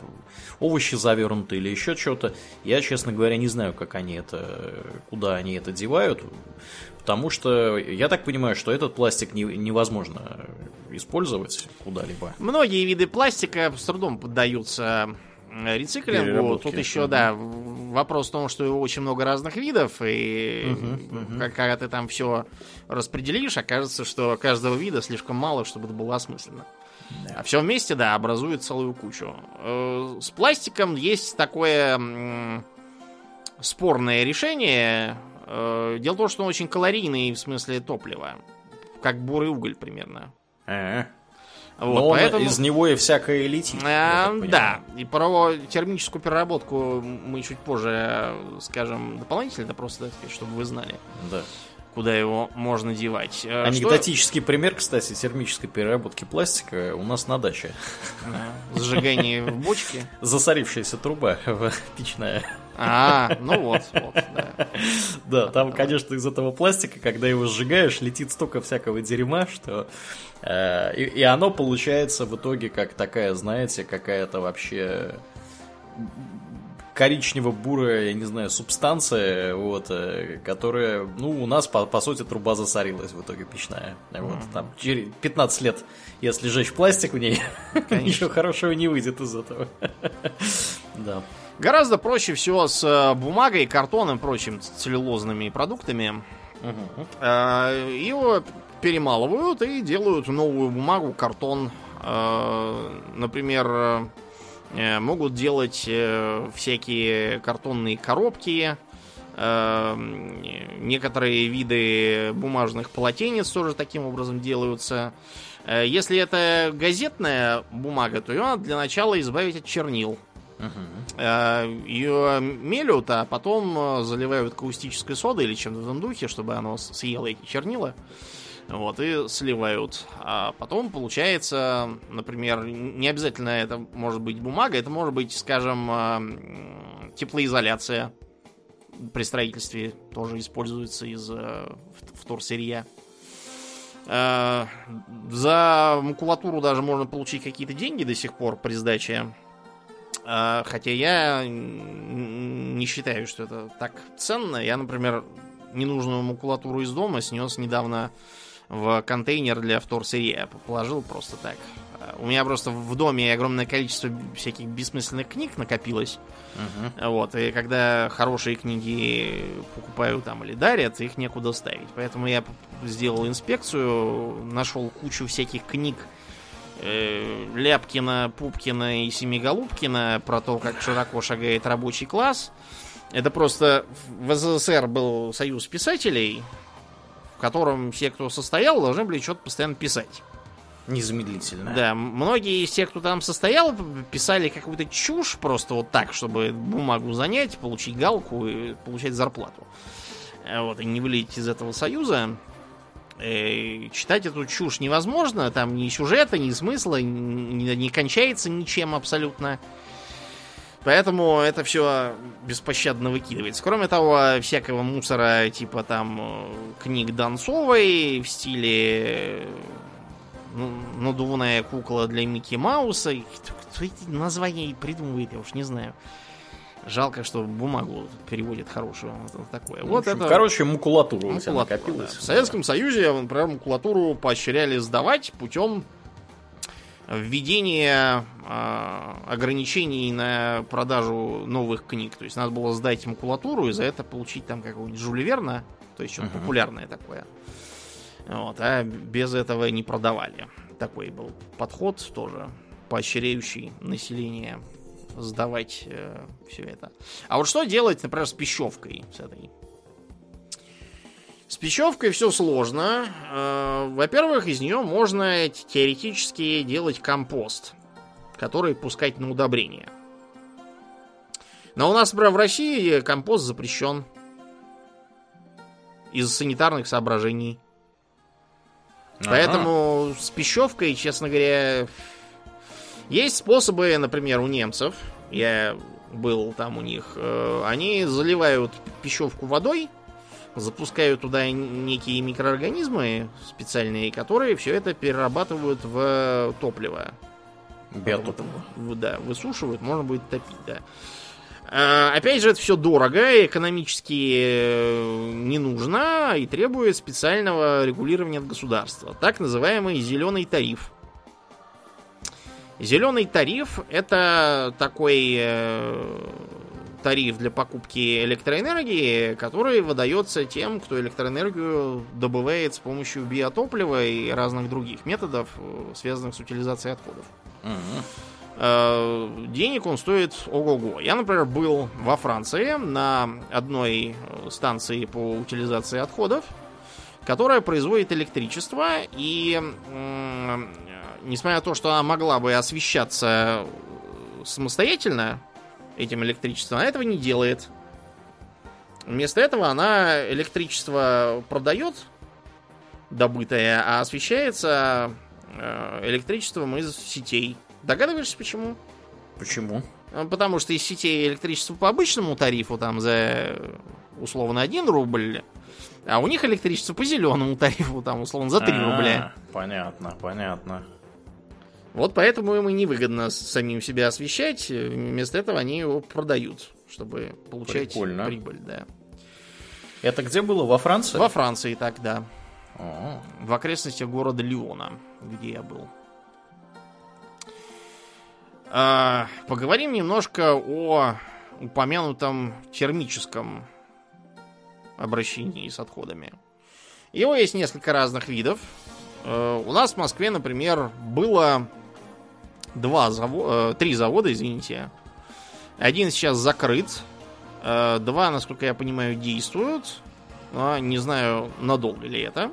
овощи завернуты или еще что-то. Я, честно говоря, не знаю, как они это, куда они это девают. Потому что я так понимаю, что этот пластик не, невозможно использовать куда-либо.
Многие виды пластика с трудом поддаются рециклингу. Тут еще, да, вопрос в том, что его очень много разных видов, и угу, угу. когда ты там все распределишь, окажется, что каждого вида слишком мало, чтобы это было осмысленно. Да. А все вместе, да, образует целую кучу. Э, с пластиком есть такое спорное решение. Э, дело в том, что он очень калорийный в смысле топлива. Как бурый уголь примерно.
А-а-а. Вот, Но поэтому... из него и всякое летит.
А, да, и про термическую переработку мы чуть позже скажем дополнительно, просто, чтобы вы знали.
Да
куда его можно девать.
Э, Анекдотический Что... пример, кстати, термической переработки пластика у нас на даче.
Да. Сжигание в бочке.
Засорившаяся труба печная.
А, ну вот, вот, да.
Да, там, конечно, из этого пластика, когда его сжигаешь, летит столько всякого дерьма, что... Э, и, и оно получается в итоге как такая, знаете, какая-то вообще коричнево-бурая, я не знаю, субстанция, вот, э, которая, ну, у нас, по, по сути, труба засорилась в итоге печная. Вот, там, через 15 лет, если жечь пластик в ней, ничего хорошего не выйдет из этого.
да. Гораздо проще всего с э, бумагой, картоном и прочими целлюлозными продуктами. Угу. Его перемалывают и делают новую бумагу, картон. Например, Э, могут делать э, всякие картонные коробки, э, некоторые виды бумажных полотенец тоже таким образом делаются. Если это газетная бумага, то ее надо для начала избавить от чернил. Uh-huh. Ее мелют, а потом заливают каустической содой или чем-то в этом духе, чтобы оно съело эти чернила. Вот, и сливают. А потом получается, например, не обязательно это может быть бумага, это может быть, скажем, а, теплоизоляция. При строительстве тоже используется из э, вторсырья. За макулатуру даже можно получить какие-то деньги до сих пор при сдаче. А, хотя я не считаю, что это так ценно. Я, например, ненужную макулатуру из дома снес недавно в контейнер для вторсырья. Положил просто так. У меня просто в доме огромное количество всяких бессмысленных книг накопилось. Uh-huh. Вот, и когда хорошие книги покупаю там или дарят, их некуда ставить. Поэтому я сделал инспекцию, нашел кучу всяких книг э, Ляпкина, Пупкина и Семиголубкина про то, как широко шагает рабочий класс. Это просто в СССР был союз писателей, в котором все, кто состоял, должны были что-то постоянно писать.
Незамедлительно.
Да, многие из тех, кто там состоял, писали какую-то чушь просто вот так, чтобы бумагу занять, получить галку и получать зарплату. Э, вот, и не вылететь из этого союза. Э, читать эту чушь невозможно, там ни сюжета, ни смысла, не, не кончается ничем абсолютно. Поэтому это все беспощадно выкидывается. Кроме того, всякого мусора, типа там э, книг Донцовой в стиле ну, надувная кукла для Микки Мауса. Кто эти названия придумывает, я уж не знаю. Жалко, что бумагу переводит хорошую. Вот такое.
Вот общем, это... Короче, макулатура у тебя накопилась.
Да. В Советском Союзе, например, макулатуру поощряли сдавать путем введения э, ограничений на продажу новых книг. То есть надо было сдать макулатуру и за это получить там какого-нибудь Жюль Верна, то есть что-то uh-huh. популярное такое. Вот, а без этого не продавали. Такой был подход тоже, поощряющий население сдавать э, все это. А вот что делать, например, с пищевкой с этой? С пищевкой все сложно. Э, во-первых, из нее можно теоретически делать компост, который пускать на удобрение. Но у нас, например, в России компост запрещен из санитарных соображений. Ага. Поэтому с пищевкой, честно говоря, есть способы, например, у немцев. Я был там у них. Э, они заливают пищевку водой, запускают туда некие микроорганизмы специальные, которые все это перерабатывают в топливо.
Биотопливо.
Да, высушивают, можно будет топить, да. А, опять же, это все дорого, экономически э, не нужно и требует специального регулирования от государства. Так называемый зеленый тариф. Зеленый тариф это такой э, тариф для покупки электроэнергии, который выдается тем, кто электроэнергию добывает с помощью биотоплива и разных других методов, э, связанных с утилизацией отходов. Угу. Э, денег он стоит ого-го. Я, например, был во Франции на одной э, станции по утилизации отходов, которая производит электричество, и несмотря на то, что она могла бы освещаться самостоятельно этим электричеством, она этого не делает. Вместо этого она электричество продает, добытое, а освещается э, электричеством из сетей. Догадываешься, почему?
Почему?
А, потому что из сетей электричество по обычному тарифу, там, за условно 1 рубль, а у них электричество по зеленому тарифу, там, условно, за 3 А-а-а, рубля.
Понятно, понятно.
Вот поэтому им и невыгодно самим себя освещать. Вместо этого они его продают, чтобы получать Прикольно. прибыль, да.
Это где было? Во Франции?
Во Франции, так, да. О. В окрестностях города Лиона, где я был. А, поговорим немножко о упомянутом термическом обращении с отходами. Его есть несколько разных видов. Uh, у нас в Москве, например, было два заво... uh, три завода, извините. Один сейчас закрыт. Uh, два, насколько я понимаю, действуют. Но не знаю, надолго ли это.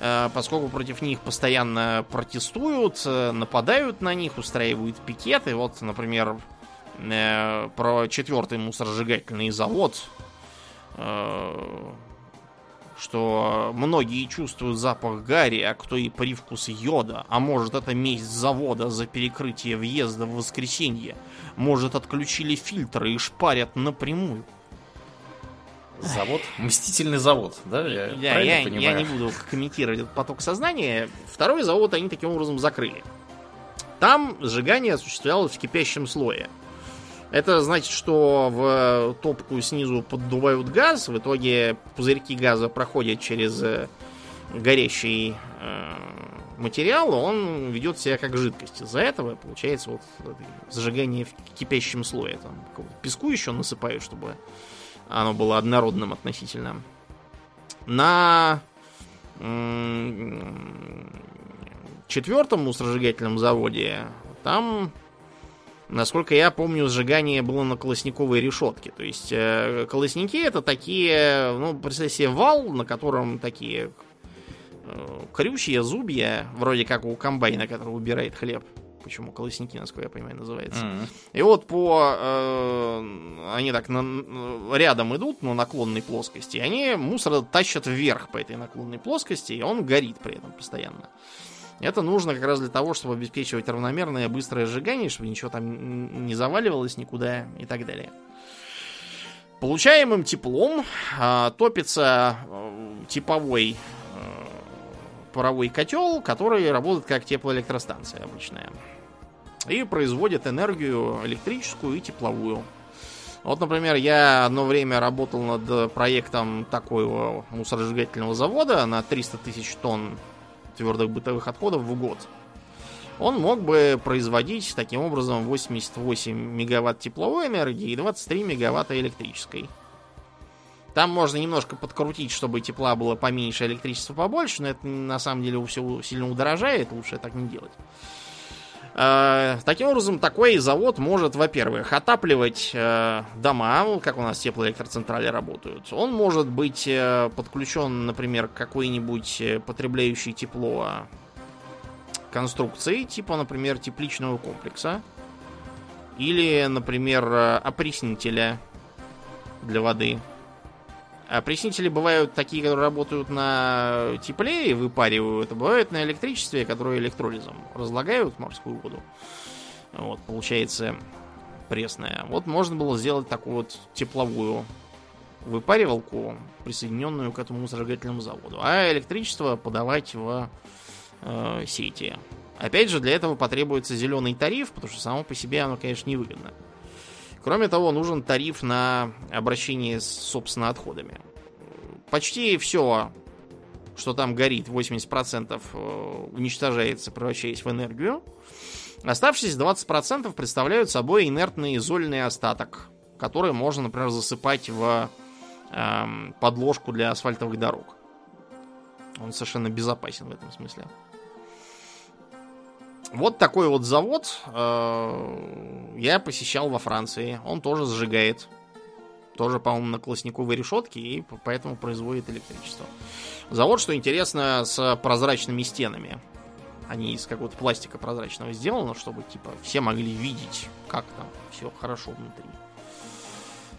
Э, поскольку против них постоянно протестуют, э, нападают на них, устраивают пикеты. Вот, например, э, про четвертый мусоросжигательный завод, что многие чувствуют запах гари, а кто и привкус йода. А может это месть завода за перекрытие въезда в воскресенье. Может отключили фильтры и шпарят напрямую.
Завод? Мстительный завод, да?
Я, да, я, я не буду комментировать этот поток сознания. Второй завод они таким образом закрыли. Там сжигание осуществлялось в кипящем слое. Это значит, что в топку снизу поддувают газ, в итоге пузырьки газа проходят через э, горящий э, материал, он ведет себя как жидкость. Из-за этого получается вот зажигание в кипящем слое. Там песку еще насыпают, чтобы оно было однородным относительно. На четвертом мусоросжигательном заводе там Насколько я помню, сжигание было на колосниковой решетке. То есть э, колосники это такие, ну, представьте себе вал, на котором такие э, крючья, зубья, вроде как у комбайна, который убирает хлеб. Почему колосники, насколько я понимаю, называется.
Мгм.
И вот по... э, они так на- рядом идут, на наклонной плоскости. Они мусор тащат вверх по этой наклонной плоскости, и он горит при этом постоянно. Это нужно как раз для того, чтобы обеспечивать равномерное быстрое сжигание, чтобы ничего там не заваливалось никуда и так далее. Получаемым теплом а, топится э, типовой э, паровой котел, который работает как теплоэлектростанция обычная. И производит энергию электрическую и тепловую. Вот, например, я одно время работал над проектом такого мусоросжигательного завода на 300 тысяч тонн твердых бытовых отходов в год. Он мог бы производить таким образом 88 мегаватт тепловой энергии и 23 мегаватта электрической. Там можно немножко подкрутить, чтобы тепла было поменьше, электричества побольше, но это на самом деле все сильно удорожает, лучше так не делать. Э, Таким образом, такой завод может, во-первых, отапливать э, дома, как у нас теплоэлектроцентрали работают. Он может быть э, подключен, например, к какой-нибудь потребляющей тепло конструкции, типа, например, тепличного комплекса. Или, например, опреснителя для воды. Опреснители бывают такие, которые работают на тепле и выпаривают, а бывают на электричестве, которые электролизом разлагают морскую воду. Вот, получается пресная. Вот можно было сделать такую вот тепловую выпаривалку, присоединенную к этому зажигательному заводу. А электричество подавать в э, сети. Опять же, для этого потребуется зеленый тариф, потому что само по себе оно, конечно, невыгодно. Кроме того, нужен тариф на обращение с, собственно, отходами. Почти все, что там горит, 80% э, уничтожается, превращаясь в энергию. Оставшиеся 20% представляют собой инертный зольный остаток, который можно, например, засыпать в эм, подложку для асфальтовых дорог. Он совершенно безопасен в этом смысле. Вот такой вот завод э, я посещал во Франции. Он тоже сжигает. Тоже, по-моему, на колосниковой решетке и поэтому производит электричество. Завод, что интересно, с прозрачными стенами. Они из какого-то пластика прозрачного сделаны, чтобы типа все могли видеть, как там все хорошо внутри.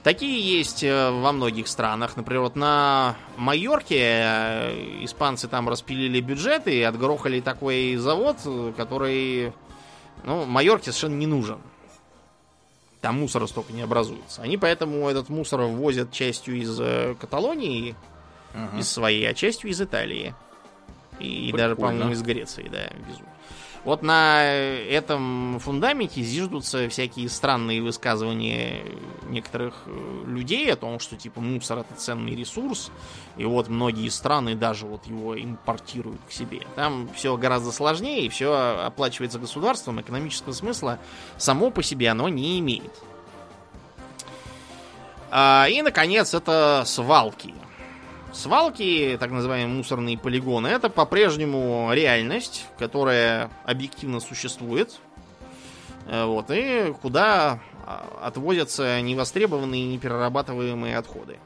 Такие есть э, во многих странах. Например, вот на Майорке э, испанцы там распилили бюджеты и отгрохали такой завод, который, ну, Майорке совершенно не нужен. Там мусора столько не образуется. Они поэтому этот мусор ввозят частью из э, Каталонии,
Мгм.
из своей, а частью из Италии. И даже,
Прикольно.
по-моему, из Греции, да, везут. Вот на этом фундаменте зиждутся всякие странные высказывания некоторых э, людей о том, что типа мусор это ценный ресурс, и вот многие страны даже вот его импортируют к себе. Там все гораздо сложнее, все оплачивается государством, экономического смысла само по себе оно не имеет. А, и, наконец, это свалки. Свалки, так называемые мусорные полигоны, это по-прежнему реальность, которая объективно существует. Э, Вот, и куда а, отвозятся невостребованные неперерабатываемые отходы.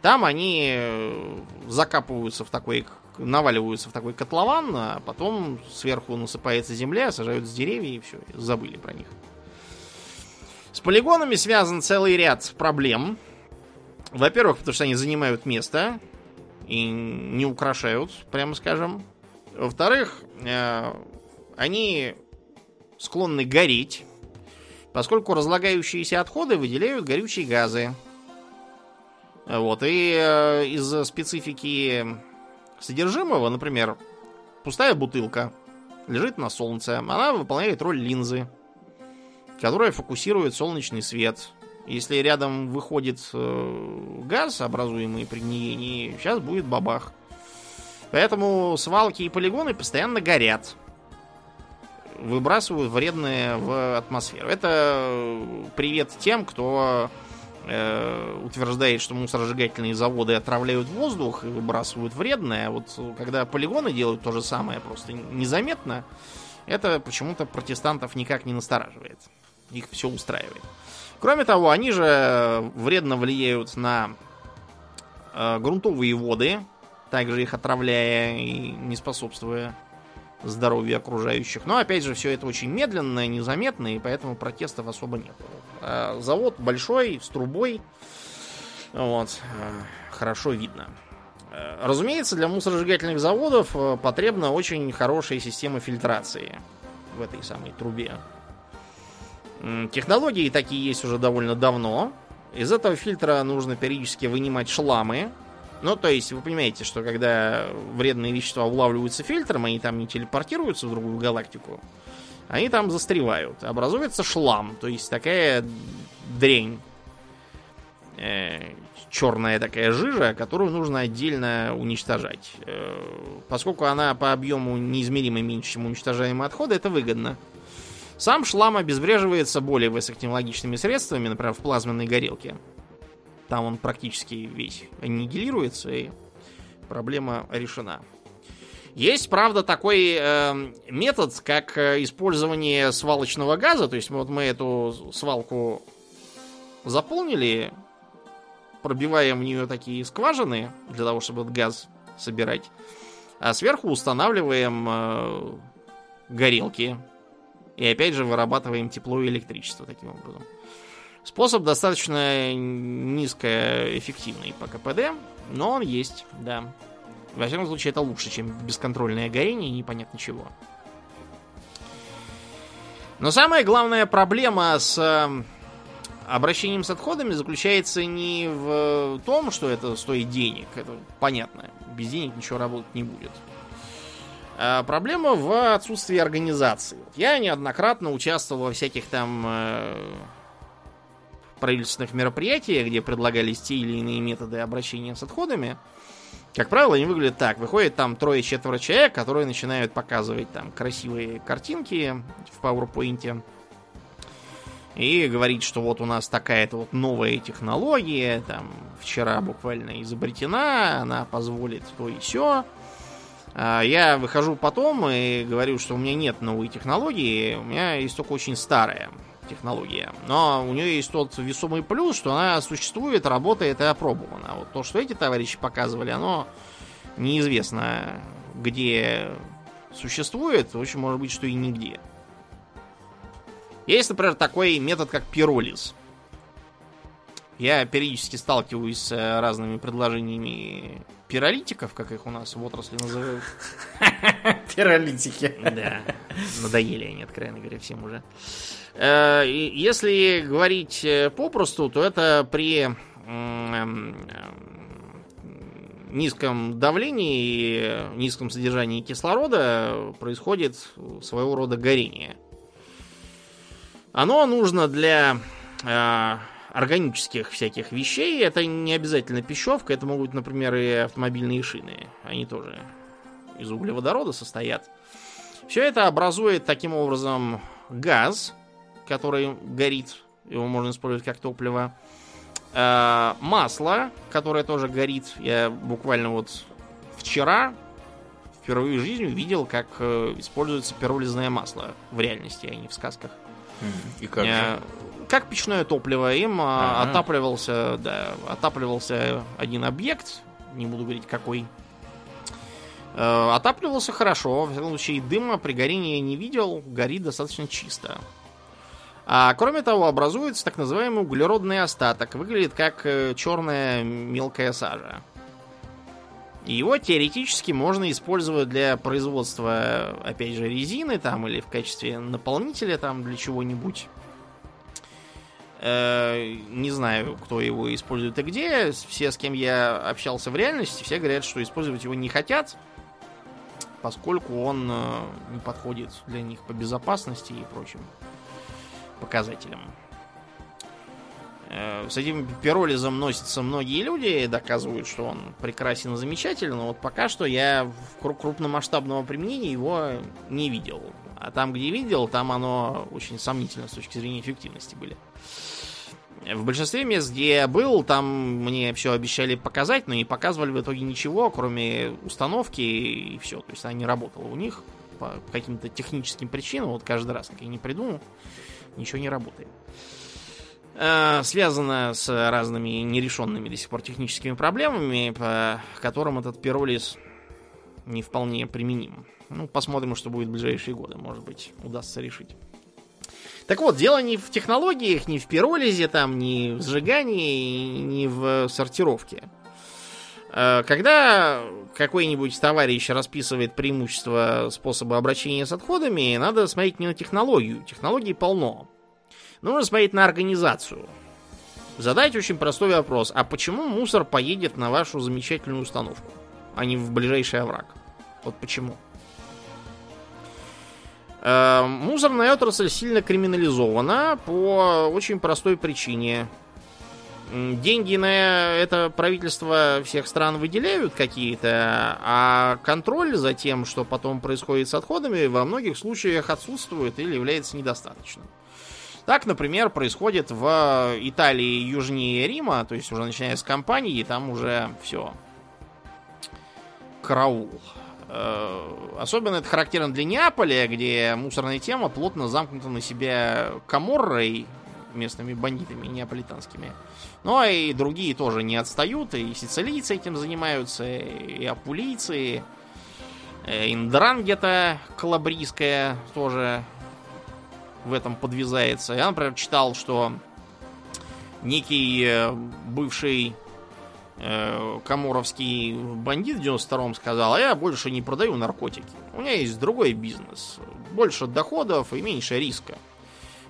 Там они э, закапываются в такой, наваливаются в такой котлован, а потом сверху насыпается земля, сажают с деревья и все, забыли про них. С полигонами связан целый ряд проблем. Во-первых, потому что они занимают место и не украшают, прямо скажем. Во-вторых, э, они склонны гореть, поскольку разлагающиеся отходы выделяют горючие газы. Вот, и э, из-за специфики содержимого, например, пустая бутылка лежит на солнце, она выполняет роль линзы, которая фокусирует солнечный свет. Если рядом выходит э, газ, образуемый при гниении, сейчас будет бабах. Поэтому свалки и полигоны постоянно горят. Выбрасывают вредное в атмосферу. Это э, привет тем, кто э, утверждает, что мусоросжигательные заводы отравляют воздух и выбрасывают вредное. А вот когда полигоны делают то же самое, просто незаметно, это почему-то протестантов никак не настораживает. Их все устраивает. Кроме того, они же вредно влияют на э, грунтовые воды, также их отравляя и не способствуя здоровью окружающих. Но опять же, все это очень медленно, незаметно, и поэтому протестов особо нет. А завод большой, с трубой. Вот. э, Хорошо видно. Э, Разумеется, для мусоросжигательных заводов э, потребна очень хорошая система фильтрации в этой самой трубе. Технологии такие есть уже довольно давно. Из этого фильтра нужно периодически вынимать шламы. Ну, то есть, вы понимаете, что когда вредные вещества улавливаются фильтром, они там не телепортируются в другую галактику, они там застревают. Образуется шлам, то есть такая дрень. Э, черная такая жижа, которую нужно отдельно уничтожать. Э, Поскольку она по объему неизмеримо меньше, чем уничтожаемые отходы, это выгодно. Сам шлам обезвреживается более высокотехнологичными средствами, например, в плазменной горелке. Там он практически весь аннигилируется, и проблема решена. Есть, правда, такой э, метод, как э, использование свалочного газа. То есть вот мы эту свалку заполнили, пробиваем в нее такие скважины для того, чтобы этот газ собирать, а сверху устанавливаем э, горелки и опять же вырабатываем тепло и электричество таким образом. Способ достаточно низкоэффективный по КПД, но он есть, да. Во всяком случае, это лучше, чем бесконтрольное горение и непонятно чего. Но самая главная проблема с э, обращением с отходами заключается не в том, что это стоит денег, это понятно, без денег ничего работать не будет. А проблема в отсутствии организации. Я неоднократно участвовал во всяких там э, правительственных мероприятиях, где предлагались те или иные методы обращения с отходами. Как правило, они выглядят так. Выходит там трое-четверо человек, которые начинают показывать там красивые картинки в PowerPoint. И говорить, что вот у нас такая-то вот новая технология, там вчера буквально изобретена, она позволит то и все. Я выхожу потом и говорю, что у меня нет новой технологии, у меня есть только очень старая технология. Но у нее есть тот весомый плюс, что она существует, работает и опробована. Вот то, что эти товарищи показывали, оно неизвестно где существует, очень может быть, что и нигде. Есть, например, такой метод, как пиролиз. Я периодически сталкиваюсь с э, разными предложениями пиролитиков, как их у нас в отрасли называют.
Пиролитики.
Да, надоели они, откровенно говоря, всем уже. Э, Если говорить э, попросту, то это при м, м, низком давлении и низком содержании кислорода происходит своего рода горение. Оно нужно для э, органических всяких вещей. Это не обязательно пищевка, это могут например, и автомобильные шины. Они тоже из углеводорода состоят. Все это образует таким образом газ, который горит, его можно использовать как топливо. Э, масло, которое тоже горит. Я буквально вот вчера впервые в жизни увидел, как э, используется пиролизное масло в реальности, а не в сказках.
И как
Э,
же?
Как печное топливо им а,
Ага.
отапливался, да, отапливался один объект, не буду говорить какой. Э, отапливался хорошо, в всяком случае дыма при горении не видел, горит достаточно чисто. А кроме того, образуется так называемый углеродный остаток, выглядит как э, черная мелкая сажа. Его теоретически можно использовать для производства, опять же, резины там или в качестве наполнителя там для чего-нибудь. Э, Не знаю, кто его использует и где. Все, с кем я общался в реальности, все говорят, что использовать его не хотят, поскольку он э, не подходит для них по безопасности и прочим показателям. Э, С этим пиролизом носятся многие люди и доказывают, что он прекрасен и замечателен, но вот пока что я в кру- крупномасштабного применения его не видел. А там, где видел, там оно очень сомнительно с точки зрения эффективности были. В большинстве мест, где я был, там мне все обещали показать, но не показывали в итоге ничего, кроме установки и все. То есть она не работала у них по каким-то техническим причинам. Вот каждый раз, как я не приду, Ничего не работает. Э, связано с разными нерешенными до сих пор техническими проблемами, по которым этот пиролиз не вполне применим. Ну, посмотрим, что будет в ближайшие годы. Может быть, удастся решить. Так вот, дело не в технологиях, не в пиролизе, там, не в сжигании, не в сортировке. Э, когда какой-нибудь товарищ расписывает преимущества способа обращения с отходами, надо смотреть не на технологию. Технологий полно. Нужно смотреть на организацию. Задать очень простой вопрос. А почему мусор поедет на вашу замечательную установку, а не в ближайший овраг? Вот почему? Э, мусорная отрасль сильно криминализована по очень простой причине. Деньги на это правительство всех стран выделяют какие-то, а контроль за тем, что потом происходит с отходами, во многих случаях отсутствует или является недостаточным. Так, например, происходит в Италии южнее Рима, то есть уже начиная с компании, там уже все. Караул. Э, особенно это характерно для Неаполя, где мусорная тема плотно замкнута на себя Каморрой, местными бандитами неаполитанскими. Ну, а и другие тоже не отстают, и сицилийцы этим занимаются, и апулийцы, и э, Индрангета калабрийская тоже в этом подвязается. Я, например, читал, что некий э, бывший э, коморовский бандит в 92-м сказал, а я больше не продаю наркотики. У меня есть другой бизнес. Больше доходов и меньше риска.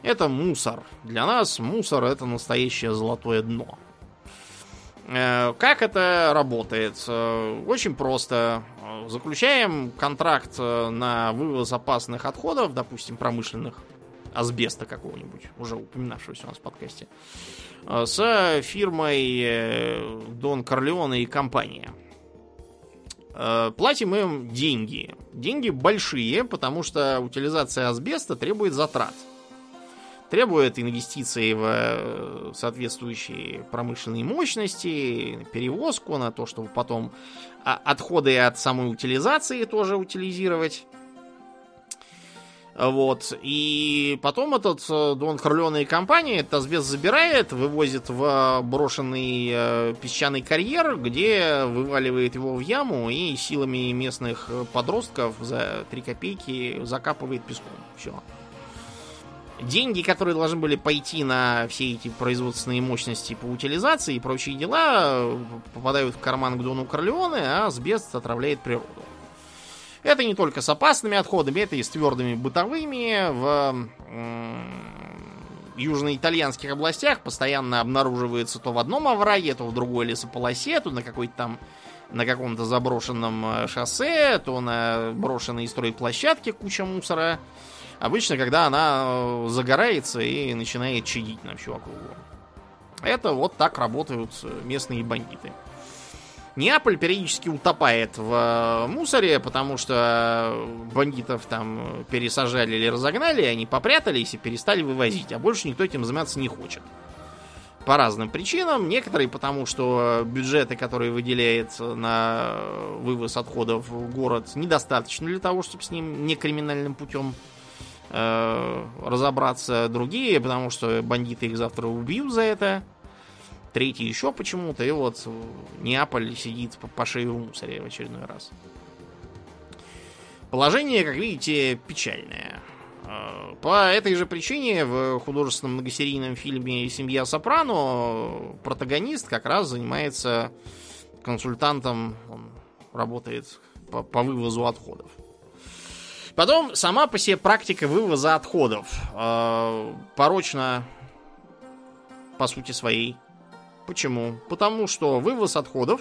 Это мусор. Для нас мусор это настоящее золотое дно. Э, как это работает? Э, очень просто. Заключаем контракт на вывоз опасных отходов, допустим, промышленных, асбеста какого-нибудь, уже упоминавшегося у нас в подкасте, с фирмой Дон Корлеоне и компания. Платим им деньги. Деньги большие, потому что утилизация асбеста требует затрат требует инвестиций в э, соответствующие промышленные мощности, перевозку на то, чтобы потом а, отходы от самой утилизации тоже утилизировать. Вот. И потом этот э, Дон Корлеоне и компания этот асбест забирает, вывозит в брошенный э, песчаный карьер, где вываливает его в яму и силами местных подростков за 3 копейки закапывает песком. Все деньги, которые должны были пойти на все эти производственные мощности по утилизации и прочие дела, попадают в карман к Дону Корлеоне, а асбест отравляет природу. Это не только с опасными отходами, это и с твердыми бытовыми. В южноитальянских областях постоянно обнаруживается то в одном овраге, то в другой лесополосе, то на какой-то там на каком-то заброшенном э, шоссе, то на брошенной стройплощадке куча мусора. Обычно, когда она э, загорается и начинает чадить на всю округу. Это вот так работают местные бандиты. Неаполь периодически утопает в э, мусоре, потому что бандитов там пересажали или разогнали, они попрятались и перестали вывозить, а больше никто этим заниматься не хочет. По разным причинам. Некоторые потому, что бюджеты, которые выделяет на вывоз отходов в город, недостаточно для того, чтобы с ним не криминальным путем э, разобраться другие, потому что бандиты их завтра убьют за это. Третий еще почему-то. И вот Неаполь сидит по, шее в мусоре в очередной раз. Положение, как видите, печальное. Э, по этой же причине в художественном многосерийном фильме «Семья Сопрано» протагонист как раз занимается консультантом, он работает по, по вывозу отходов. Потом сама по себе практика вывоза отходов э, порочна по сути своей. Почему? Потому что вывоз отходов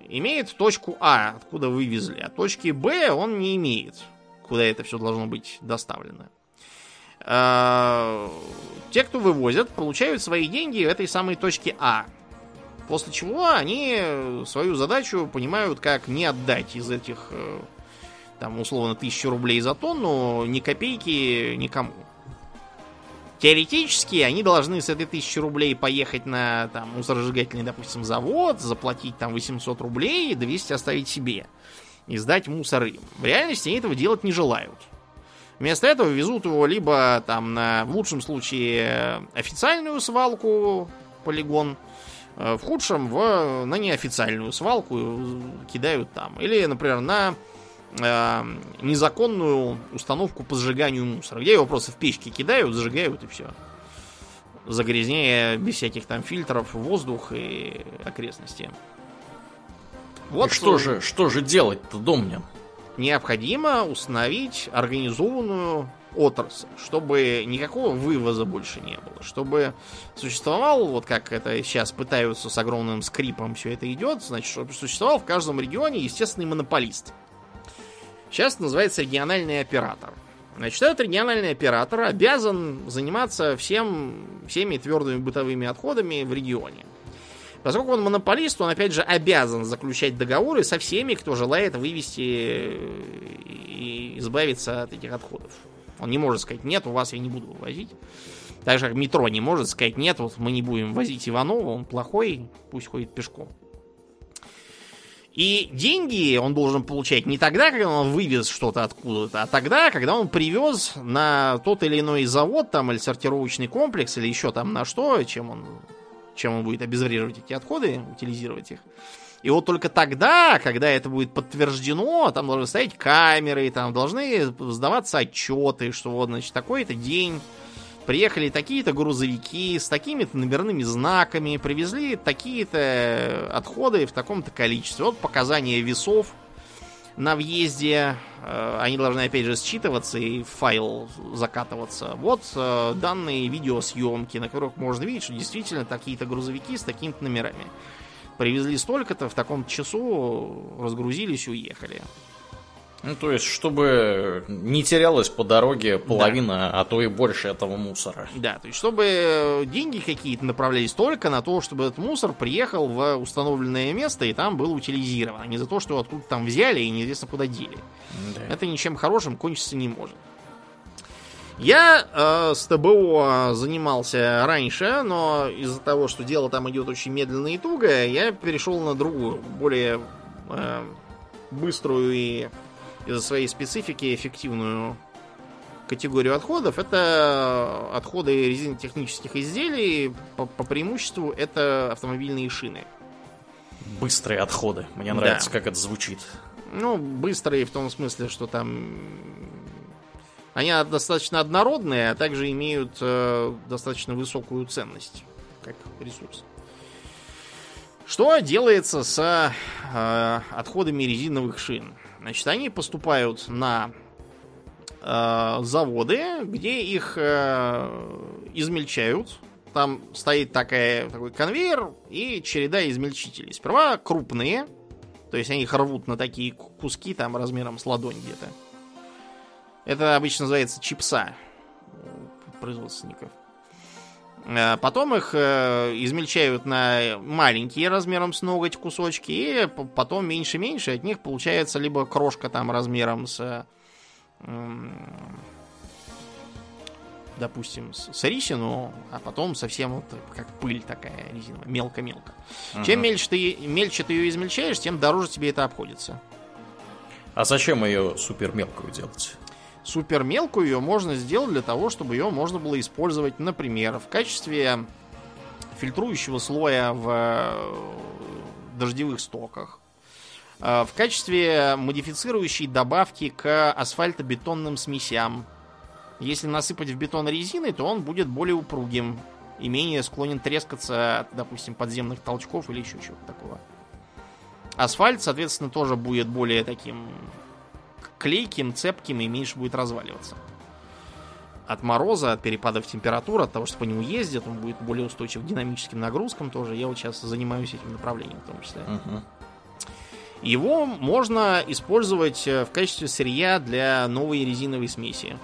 имеет точку А, откуда вывезли, а точки Б он не имеет, куда это все должно быть доставлено. Э, те, кто вывозят, получают свои деньги в этой самой точке А. После чего они свою задачу понимают, как не отдать из этих э, там, условно, тысячу рублей за тонну, ни копейки никому. Теоретически они должны с этой тысячи рублей поехать на там, мусоросжигательный, допустим, завод, заплатить там 800 рублей и 200 оставить себе. И сдать мусор им. В реальности они этого делать не желают. Вместо этого везут его либо там на, в лучшем случае, официальную свалку, полигон, э, в худшем в, на неофициальную свалку кидают там. Или, например, на э, незаконную установку по сжиганию мусора, где его просто в печки кидают, зажигают и все. Загрязняя без всяких там фильтров воздух и окрестности.
Вот и что же, что же делать-то, Домнин?
необходимо установить организованную отрасль, чтобы никакого вывоза больше не было, чтобы существовал, вот как это сейчас пытаются с огромным скрипом все это идет, значит, чтобы существовал в каждом регионе естественный монополист. Сейчас называется региональный оператор. Значит, этот региональный оператор обязан заниматься всем, всеми твердыми бытовыми отходами в регионе. Поскольку он монополист, он опять же обязан заключать договоры со всеми, кто желает вывести и избавиться от этих отходов. Он не может сказать, нет, у вас я не буду возить. Так же, как метро не может сказать, нет, вот мы не будем возить Иванова, он плохой, пусть ходит пешком. И деньги он должен получать не тогда, когда он вывез что-то откуда-то, а тогда, когда он привез на тот или иной завод там, или сортировочный комплекс, или еще там на что, чем он чем он будет обезвреживать эти отходы, утилизировать их. И вот только тогда, когда это будет подтверждено, там должны стоять камеры, там должны сдаваться отчеты, что вот, значит, такой-то день приехали такие-то грузовики с такими-то номерными знаками, привезли такие-то отходы в таком-то количестве. Вот показания весов на въезде. Э, они должны, опять же, считываться и в файл закатываться. Вот э, данные видеосъемки, на которых можно видеть, что действительно такие-то грузовики с такими-то номерами. Привезли столько-то, в таком часу разгрузились, уехали.
Ну, то есть, чтобы не терялась по дороге половина, да. а то и больше этого мусора.
Да, то есть, чтобы деньги какие-то направлялись только на то, чтобы этот мусор приехал в установленное место и там был утилизирован, а не за то, что откуда там взяли и неизвестно куда дели. Да. Это ничем хорошим кончиться не может. Я э, с ТБО занимался раньше, но из-за того, что дело там идет очень медленно и туго, я перешел на другую, более э, быструю и из-за своей специфики эффективную категорию отходов. Это отходы резинотехнических изделий. По, по преимуществу это автомобильные шины.
Быстрые отходы. Мне нравится, да. как это звучит.
Ну, быстрые в том смысле, что там они достаточно однородные, а также имеют э, достаточно высокую ценность как ресурс. Что делается с э, отходами резиновых шин? Значит, они поступают на э, заводы, где их э, измельчают. Там стоит такая, такой конвейер и череда измельчителей. Сперва крупные, то есть они их рвут на такие куски, там размером с ладонь где-то. Это обычно называется чипса производственников. Э, потом их э, измельчают на маленькие размером с ноготь кусочки, и потом меньше-меньше от них получается либо крошка там размером с, допустим, с рисину, а потом совсем вот как пыль такая резиновая, мелко-мелко. Угу. Чем мельче ты, мельче ты ее измельчаешь, тем дороже тебе это обходится.
А зачем ее супер мелкую делать?
Супер мелкую ее можно сделать для того, чтобы ее можно было использовать, например, в качестве фильтрующего слоя в э, дождевых стоках, э, в качестве модифицирующей добавки к асфальтобетонным смесям. Если насыпать в бетон резины, то он будет более упругим и менее склонен трескаться от, допустим, подземных толчков или еще чего-то такого. Асфальт, соответственно, тоже будет более таким клейким, цепким и меньше будет разваливаться. От мороза, от перепадов температур, от того, что по нему ездят, он будет более устойчив к динамическим нагрузкам тоже. Я вот сейчас занимаюсь этим направлением в том числе. Uh-huh. Его можно использовать э, в качестве сырья для новой резиновой смеси.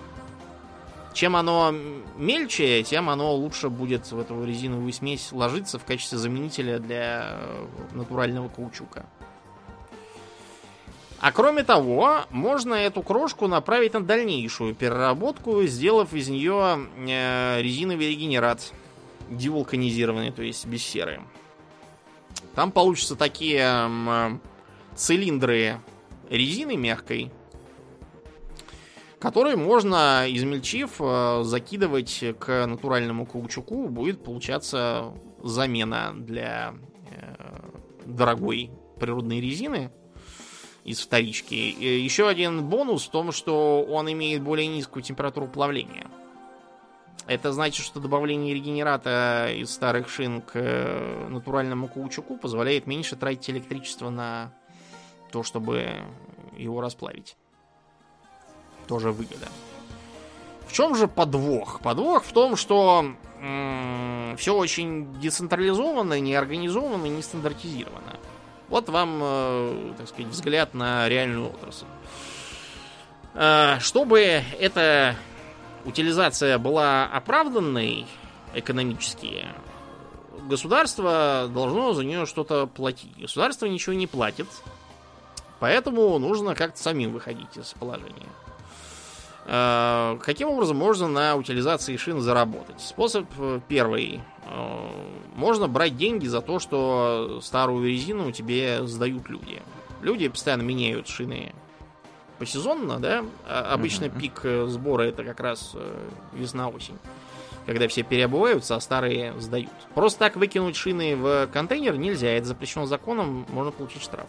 Чем оно мельче, тем оно лучше будет в эту резиновую смесь ложиться в качестве заменителя для э, натурального каучука. А кроме того, можно эту крошку направить на дальнейшую переработку, сделав из нее э, резиновый регенерат, девулканизированный, то есть без серы. Там получатся такие цилиндры резины мягкой. который можно, измельчив, э, закидывать к натуральному каучуку, будет получаться замена для э, дорогой природной резины из вторички. Еще один бонус в том, что он имеет более низкую температуру плавления. Это значит, что добавление регенерата из старых шин к э, натуральному каучуку позволяет меньше тратить электричество на то, чтобы его расплавить. Тоже выгода. В чем же подвох? Подвох в том, что м- все очень децентрализовано, неорганизовано, не стандартизировано. Вот вам, э, так сказать, взгляд на реальную отрасль. Э, чтобы эта утилизация была оправданной экономически, государство должно за нее что-то платить. Государство ничего не платит, поэтому нужно как-то самим выходить из положения. Э, каким образом можно на утилизации шин заработать? Способ э, первый. Э, можно брать деньги за то, что старую резину тебе сдают люди. Люди постоянно меняют шины посезонно, да? А обычно uh-huh. пик сбора это как раз весна-осень. Когда все переобуваются, а старые сдают. Просто так выкинуть шины в контейнер нельзя. Это запрещено законом, можно получить штраф.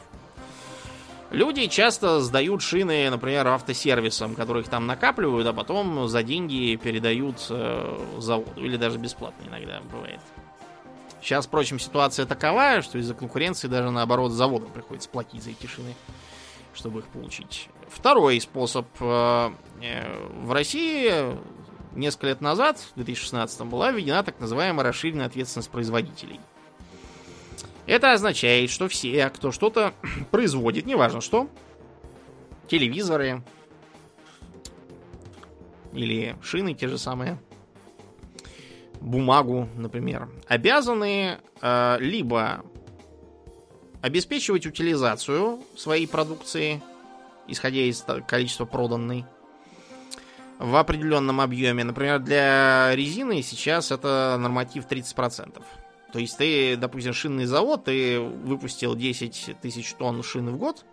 Люди часто сдают шины, например, автосервисам, которых там накапливают, а потом за деньги передают э, заводу. Или даже бесплатно иногда бывает. Сейчас, впрочем, ситуация таковая, что из-за конкуренции даже наоборот заводам приходится платить за эти шины, чтобы их получить. Второй способ. Э, э, в России несколько лет назад, в 2016 была введена так называемая расширенная ответственность производителей – это означает, что все, кто что-то производит, неважно что, телевизоры или шины те же самые, бумагу, например, обязаны э, либо обеспечивать утилизацию своей продукции, исходя из количества проданной, в определенном объеме. Например, для резины сейчас это норматив 30%. То есть ты, допустим, шинный завод, ты выпустил 10 тысяч тонн шины в год,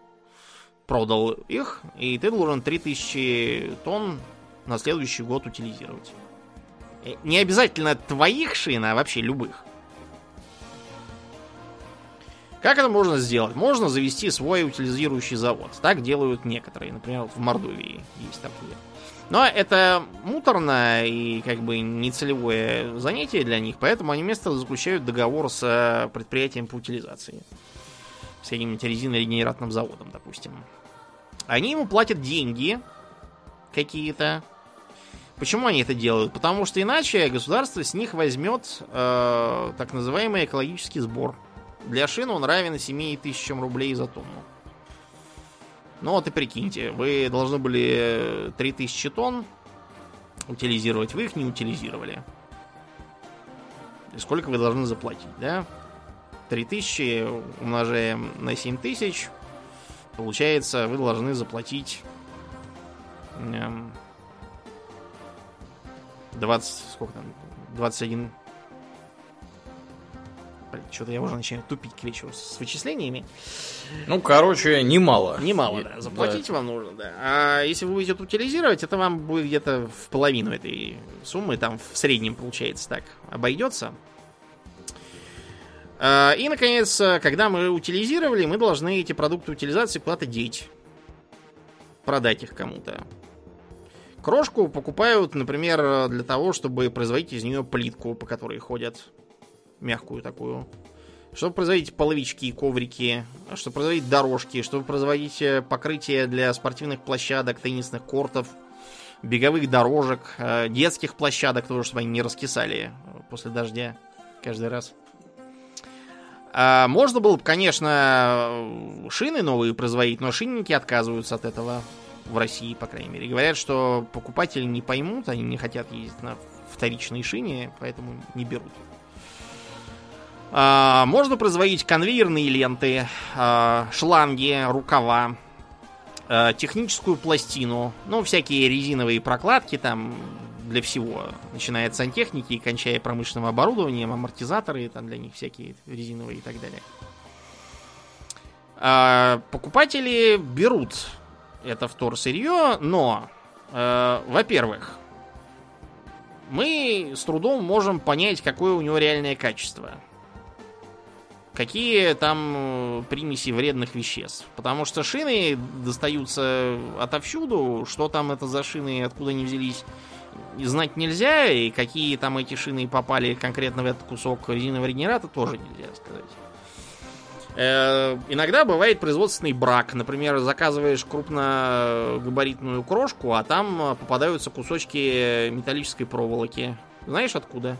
продал их, и ты должен 3000 тонн на следующий год утилизировать. Э, не обязательно твоих шин, а вообще любых. Как это можно сделать? Можно завести свой утилизирующий завод. Так делают некоторые. Например, в Мордовии есть такие. Но это муторно и как бы нецелевое занятие для них, поэтому они вместо заключают договор с э, предприятием по утилизации. С каким-нибудь резинорегенератным заводом, допустим. Они ему платят деньги какие-то. Почему они это делают? Потому что иначе государство с них возьмет э, так называемый экологический сбор. Для шин он равен 7 тысячам рублей за тонну. Ну вот и прикиньте, вы должны были 3000 тонн утилизировать, вы их не утилизировали. И сколько вы должны заплатить, да? 3000 умножаем на 7000, получается, вы должны заплатить 20, эм, сколько там, 21 что-то я уже начинаю тупить к вечеру с вычислениями.
Ну, короче, немало.
Немало, да. Заплатить да. вам нужно, да. А если вы будете утилизировать, это вам будет где-то в половину этой суммы, там в среднем получается так, обойдется. А, и, наконец, когда мы утилизировали, мы должны эти продукты утилизации куда-то деть. Продать их кому-то. Крошку покупают, например, для того, чтобы производить из нее плитку, по которой ходят мягкую такую. Чтобы производить половички и коврики, чтобы производить дорожки, чтобы производить э, покрытие для спортивных площадок, теннисных кортов, беговых дорожек, э, детских площадок, тоже, чтобы они не раскисали после дождя каждый раз. А можно было бы, конечно, шины новые производить, но шинники отказываются от этого в России, по крайней мере. Говорят, что покупатели не поймут, они не хотят ездить на вторичной шине, поэтому не берут. А, можно производить конвейерные ленты, а, шланги, рукава, а, техническую пластину, ну, всякие резиновые прокладки там для всего, начиная от сантехники и кончая промышленным оборудованием, амортизаторы там для них всякие резиновые и так далее. Покупатели берут это вторсырье, но во-первых, мы с трудом можем понять, какое у него реальное качество. Какие там э, примеси вредных веществ. Потому что шины достаются отовсюду. Что там это за шины, откуда они взялись, знать нельзя. И какие там эти шины попали конкретно в этот кусок резинового регенерата, тоже нельзя сказать. Э, иногда бывает производственный брак. Например, заказываешь крупногабаритную крошку, а там попадаются кусочки металлической проволоки. Знаешь откуда?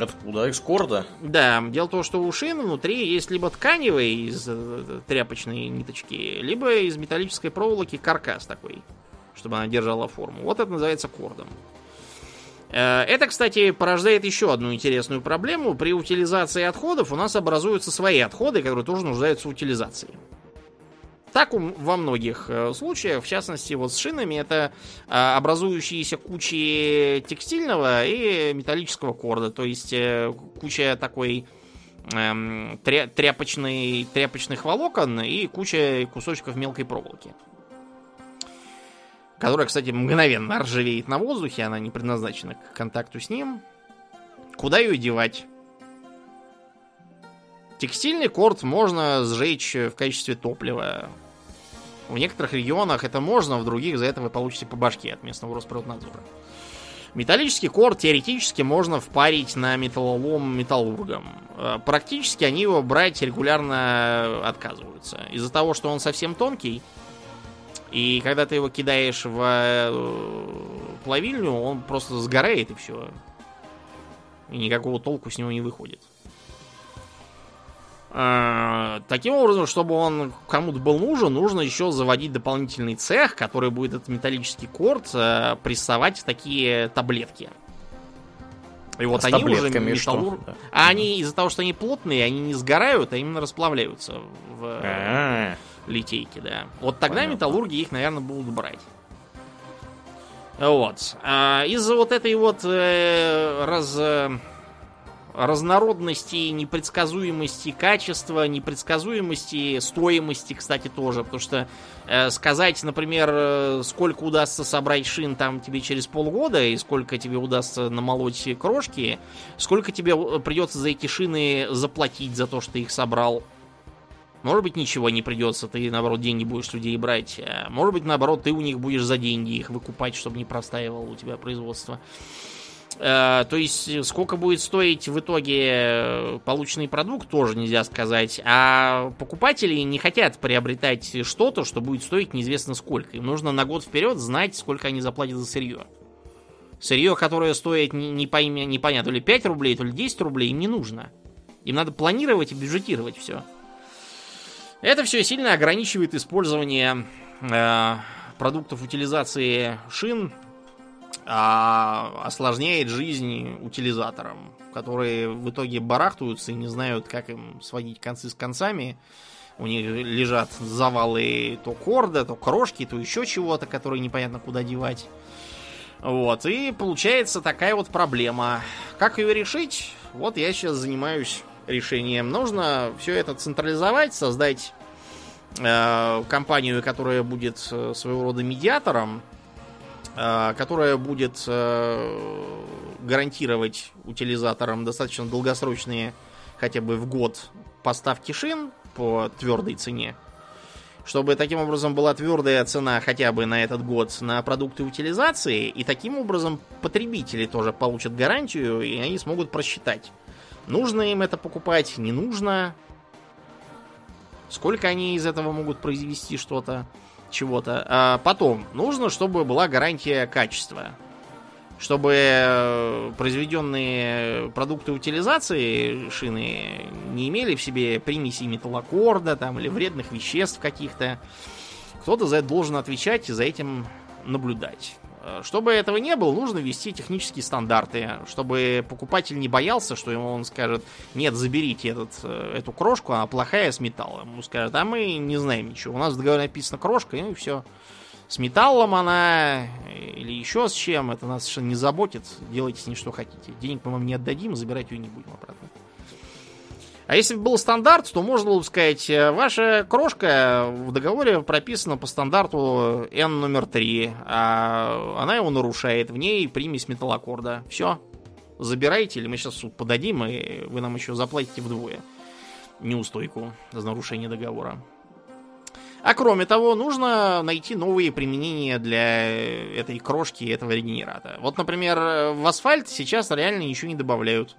Откуда? Из корда?
Да. Дело в том, что у шин внутри есть либо тканевые из э, тряпочной ниточки, либо из металлической проволоки каркас такой, чтобы она держала форму. Вот это называется кордом. Э, это, кстати, порождает еще одну интересную проблему. При утилизации отходов у нас образуются свои отходы, которые тоже нуждаются в утилизации. Так во многих э, случаях, в частности, вот с шинами, это э, образующиеся кучи текстильного и металлического корда, то есть куча такой эм, тряпочной, тряпочных волокон и куча кусочков мелкой проволоки которая, кстати, мгновенно ржавеет на воздухе, она не предназначена к контакту с ним. Куда ее девать? Текстильный корт можно сжечь в качестве топлива. В некоторых регионах это можно, в других за это вы получите по башке от местного Росприроднадзора. Металлический корт теоретически можно впарить на металлолом металлургам. Э, практически они его брать регулярно отказываются. Из-за того, что он совсем тонкий, и когда ты его кидаешь в э, плавильню, он просто сгорает и все. И никакого толку с него не выходит. А, таким образом, чтобы он кому-то был нужен, нужно еще заводить дополнительный цех, который будет этот металлический корт э, прессовать в такие таблетки. И вот а они уже металлур... Да. А они из-за того, что они плотные, они не сгорают, а именно расплавляются в... А-а-а литейки, да. Вот тогда Понятно. металлурги их, наверное, будут брать. Вот. А из-за вот этой вот э, раз, э, разнородности, непредсказуемости качества, непредсказуемости стоимости, кстати, тоже. Потому что э, сказать, например, э, сколько удастся собрать шин там тебе через полгода, и сколько тебе удастся намолоть крошки, сколько тебе э, придется за эти шины заплатить за то, что ты их собрал, может быть, ничего не придется, ты, наоборот, деньги будешь людей брать. А может быть, наоборот, ты у них будешь за деньги их выкупать, чтобы не простаивало у тебя производство. То есть, сколько будет стоить в итоге полученный продукт, тоже нельзя сказать. А покупатели не хотят приобретать что-то, что будет стоить неизвестно сколько. Им нужно на год вперед знать, сколько они заплатят за сырье. Сырье, которое стоит не, пойми, не понятно, то ли 5 рублей, то ли 10 рублей, им не нужно. Им надо планировать и бюджетировать все. Это все сильно ограничивает использование э, продуктов утилизации шин, а осложняет жизнь утилизаторам, которые в итоге барахтаются и не знают, как им сводить концы с концами. У них лежат завалы то корда, то крошки, то еще чего-то, которые непонятно куда девать. Вот, и получается такая вот проблема. Как ее решить? Вот я сейчас занимаюсь решением. Нужно все это централизовать, создать э, компанию, которая будет э, своего рода медиатором, которая будет э, гарантировать утилизаторам достаточно долгосрочные, хотя бы в год, поставки шин по твердой цене. Чтобы таким образом была твердая цена хотя бы на этот год на продукты утилизации, и таким образом потребители тоже получат гарантию, и они смогут просчитать, Нужно им это покупать, не нужно. Сколько они из этого могут произвести что-то, чего-то. А потом, нужно, чтобы была гарантия качества. Чтобы э, произведенные продукты утилизации шины не имели в себе примеси металлокорда там, или вредных веществ каких-то. Кто-то за это должен отвечать и за этим наблюдать. Э, чтобы этого не было, нужно ввести технические стандарты, чтобы покупатель не боялся, что ему он скажет, нет, заберите этот, э, эту крошку, она плохая с металлом. Ему скажут, а мы не знаем ничего. У нас в договоре написано крошка, и все. С металлом она или еще с чем, это нас совершенно не заботит. Делайте с ней что хотите. Денег мы вам не отдадим, забирать ее не будем обратно. А если бы был стандарт, то можно было бы сказать, э, ваша крошка в договоре прописана по стандарту N номер 3, а она его нарушает, в ней примесь металлокорда. Все, забирайте, или мы сейчас суд подадим, и вы нам еще заплатите вдвое неустойку за нарушение договора. А кроме того, нужно найти новые применения для этой крошки, этого регенерата. Вот, например, в асфальт сейчас реально ничего не добавляют.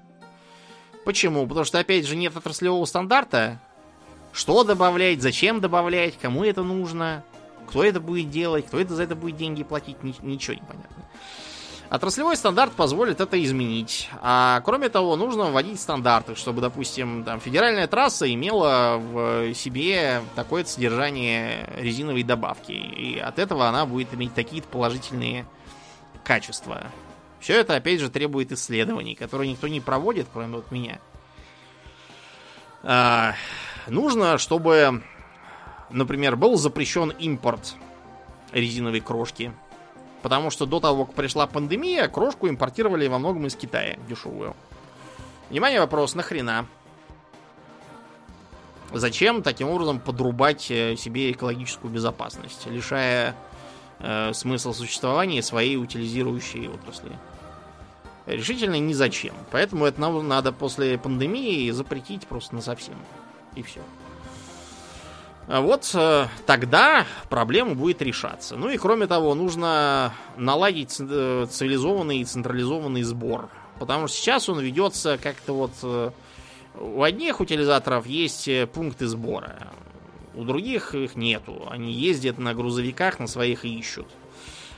Почему? Потому что, опять же, нет отраслевого стандарта. Что добавлять, зачем добавлять, кому это нужно, кто это будет делать, кто это за это будет деньги платить, ничего не понятно. Отраслевой стандарт позволит это изменить. А кроме того, нужно вводить стандарты, чтобы, допустим, там, федеральная трасса имела в себе такое содержание резиновой добавки. И от этого она будет иметь такие положительные качества. Все это, опять же, требует исследований, которые никто не проводит, кроме вот меня. А, нужно, чтобы, например, был запрещен импорт резиновой крошки Потому что до того, как пришла пандемия, крошку импортировали во многом из Китая дешевую. Внимание, вопрос, нахрена? Зачем таким образом подрубать э, себе экологическую безопасность, лишая э, смысла существования своей утилизирующей отрасли? Решительно ни зачем. Поэтому это надо после пандемии запретить просто на совсем. И все. А вот э, тогда проблема будет решаться. Ну и кроме того, нужно наладить э, цивилизованный и централизованный сбор. Потому что сейчас он ведется как-то вот... Э, у одних утилизаторов есть пункты сбора, у других их нету. Они ездят на грузовиках, на своих и ищут.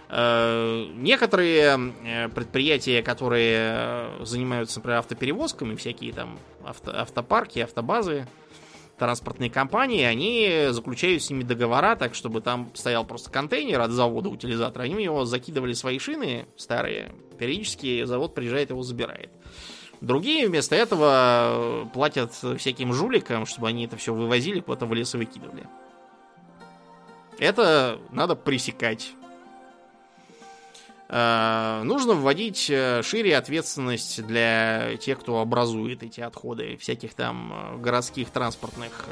Некоторые предприятия, которые занимаются, например, автоперевозками, всякие там авто, автопарки, автобазы, транспортные компании, они заключают с ними договора, так чтобы там стоял просто контейнер от завода утилизатора, они в него закидывали свои шины старые, периодически завод приезжает его забирает. Другие вместо этого платят всяким жуликам, чтобы они это все вывозили, куда-то в лес и выкидывали. Это надо пресекать. Э, нужно вводить э, шире ответственность для тех, кто образует эти отходы, всяких там э, городских транспортных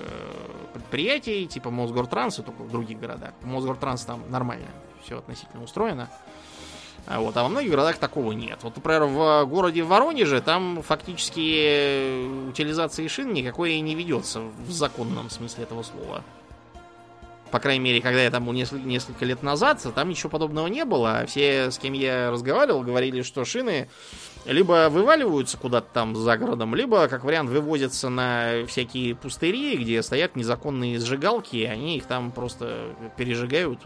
предприятий, типа Мосгортранса, только в других городах. Мосгортранс там нормально, все относительно устроено. А вот, а во многих городах такого нет. Вот, например, в городе Воронеже там фактически утилизации шин никакой не ведется в законном смысле этого слова по крайней мере, когда я там был несколько, несколько лет назад, там ничего подобного не было. Все, с кем я разговаривал, говорили, что шины либо вываливаются куда-то там за городом, либо, как вариант, вывозятся на всякие пустыри, где стоят незаконные сжигалки, и они их там просто пережигают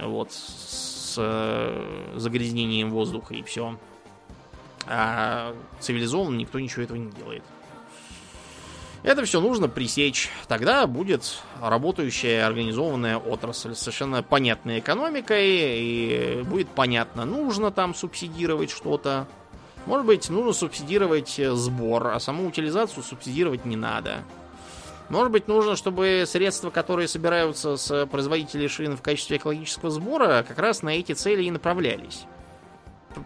вот с э, загрязнением воздуха и все. А цивилизованно никто ничего этого не делает. Это все нужно пресечь. Тогда будет работающая организованная отрасль, совершенно понятной экономикой, и будет понятно, нужно там субсидировать что-то. Может быть, нужно субсидировать сбор, а саму утилизацию субсидировать не надо. Может быть, нужно, чтобы средства, которые собираются с производителей шин в качестве экологического сбора, как раз на эти цели и направлялись.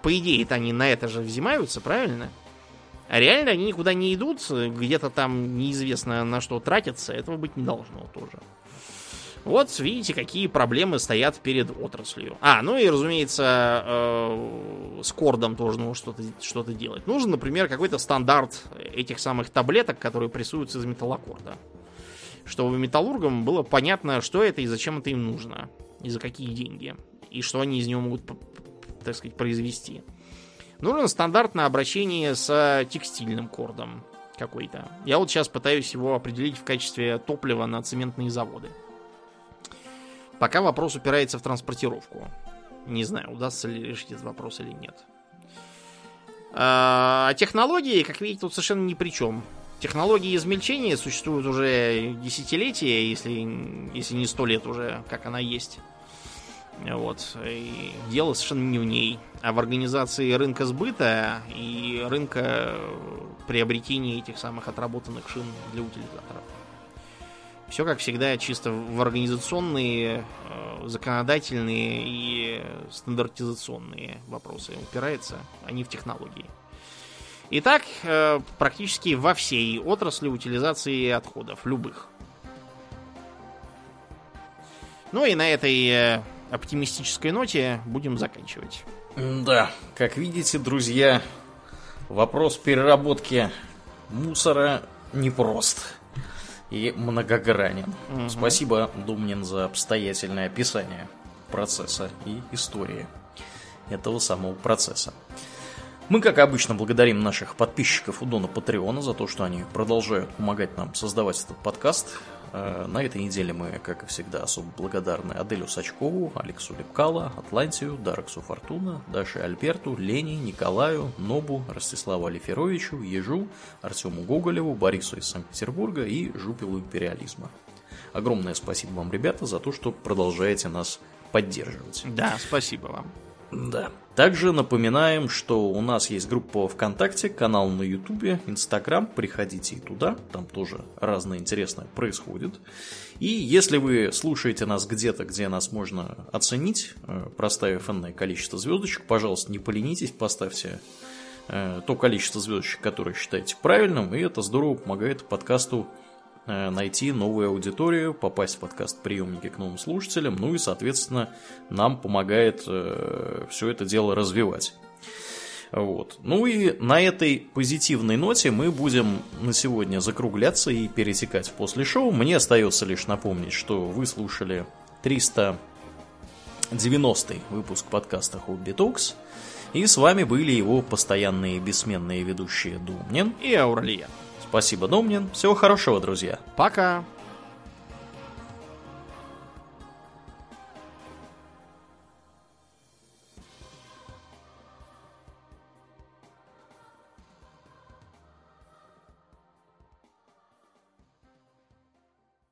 По идее-то они на это же взимаются, правильно? А реально они никуда не идут, где-то там неизвестно на что тратятся, этого быть не должно тоже. Вот видите, какие проблемы стоят перед отраслью. А, ну и, разумеется, э, с кордом тоже нужно что-то что делать. Нужен, например, какой-то стандарт этих самых таблеток, которые прессуются из металлокорда. Чтобы металлургам было понятно, что это и зачем это им нужно. И за какие деньги. И что они из него могут, так сказать, произвести. Нужно стандартное обращение с текстильным кордом какой-то. Я вот сейчас пытаюсь его определить в качестве топлива на цементные заводы. Пока вопрос упирается в транспортировку. Не знаю, удастся ли решить этот вопрос или нет. А технологии, как видите, тут совершенно ни при чем. Технологии измельчения существуют уже десятилетия, если, если не сто лет уже, как она есть. Вот. И дело совершенно не в ней, а в организации рынка сбыта и рынка приобретения этих самых отработанных шин для утилизаторов. Все, как всегда, чисто в организационные, э, законодательные и стандартизационные вопросы упирается, а не в технологии. И так э, практически во всей отрасли утилизации отходов, любых. Ну и на этой э, оптимистической ноте будем заканчивать.
Да, как видите, друзья, вопрос переработки мусора непрост и многогранен. Угу. Спасибо, Думнин, за обстоятельное описание процесса и истории этого самого процесса. Мы, как обычно, благодарим наших подписчиков у Дона Патреона за то, что они продолжают помогать нам создавать этот подкаст. Э, на этой неделе мы, как и всегда, особо благодарны Аделю Сачкову, Алексу Лепкала, Атлантию, Дараксу Фортуна, Даше Альберту, Лене, Николаю, Нобу, Ростиславу Алиферовичу, Ежу, Артему Гоголеву, Борису из Санкт-Петербурга и Жупилу Империализма. Огромное спасибо вам, ребята, за то, что продолжаете нас поддерживать.
Да, спасибо вам.
Да. Также напоминаем, что у нас есть группа ВКонтакте, канал на Ютубе, Инстаграм. Приходите и туда, там тоже разное интересное происходит. И если вы слушаете нас где-то, где нас можно оценить, э, проставив энное количество звездочек, пожалуйста, не поленитесь, поставьте э, то количество звездочек, которое считаете правильным, и это здорово помогает подкасту найти новую аудиторию, попасть в подкаст-приемники к новым слушателям, ну и, соответственно, нам помогает э, все это дело развивать. Вот. Ну и на этой позитивной ноте мы будем на сегодня закругляться и перетекать в после шоу. Мне остается лишь напомнить, что вы слушали 390 выпуск подкаста Hobby Talks. И с вами были его постоянные бессменные ведущие Думнин
и Ауралия.
Спасибо, Домнин. Всего хорошего, друзья.
Пока.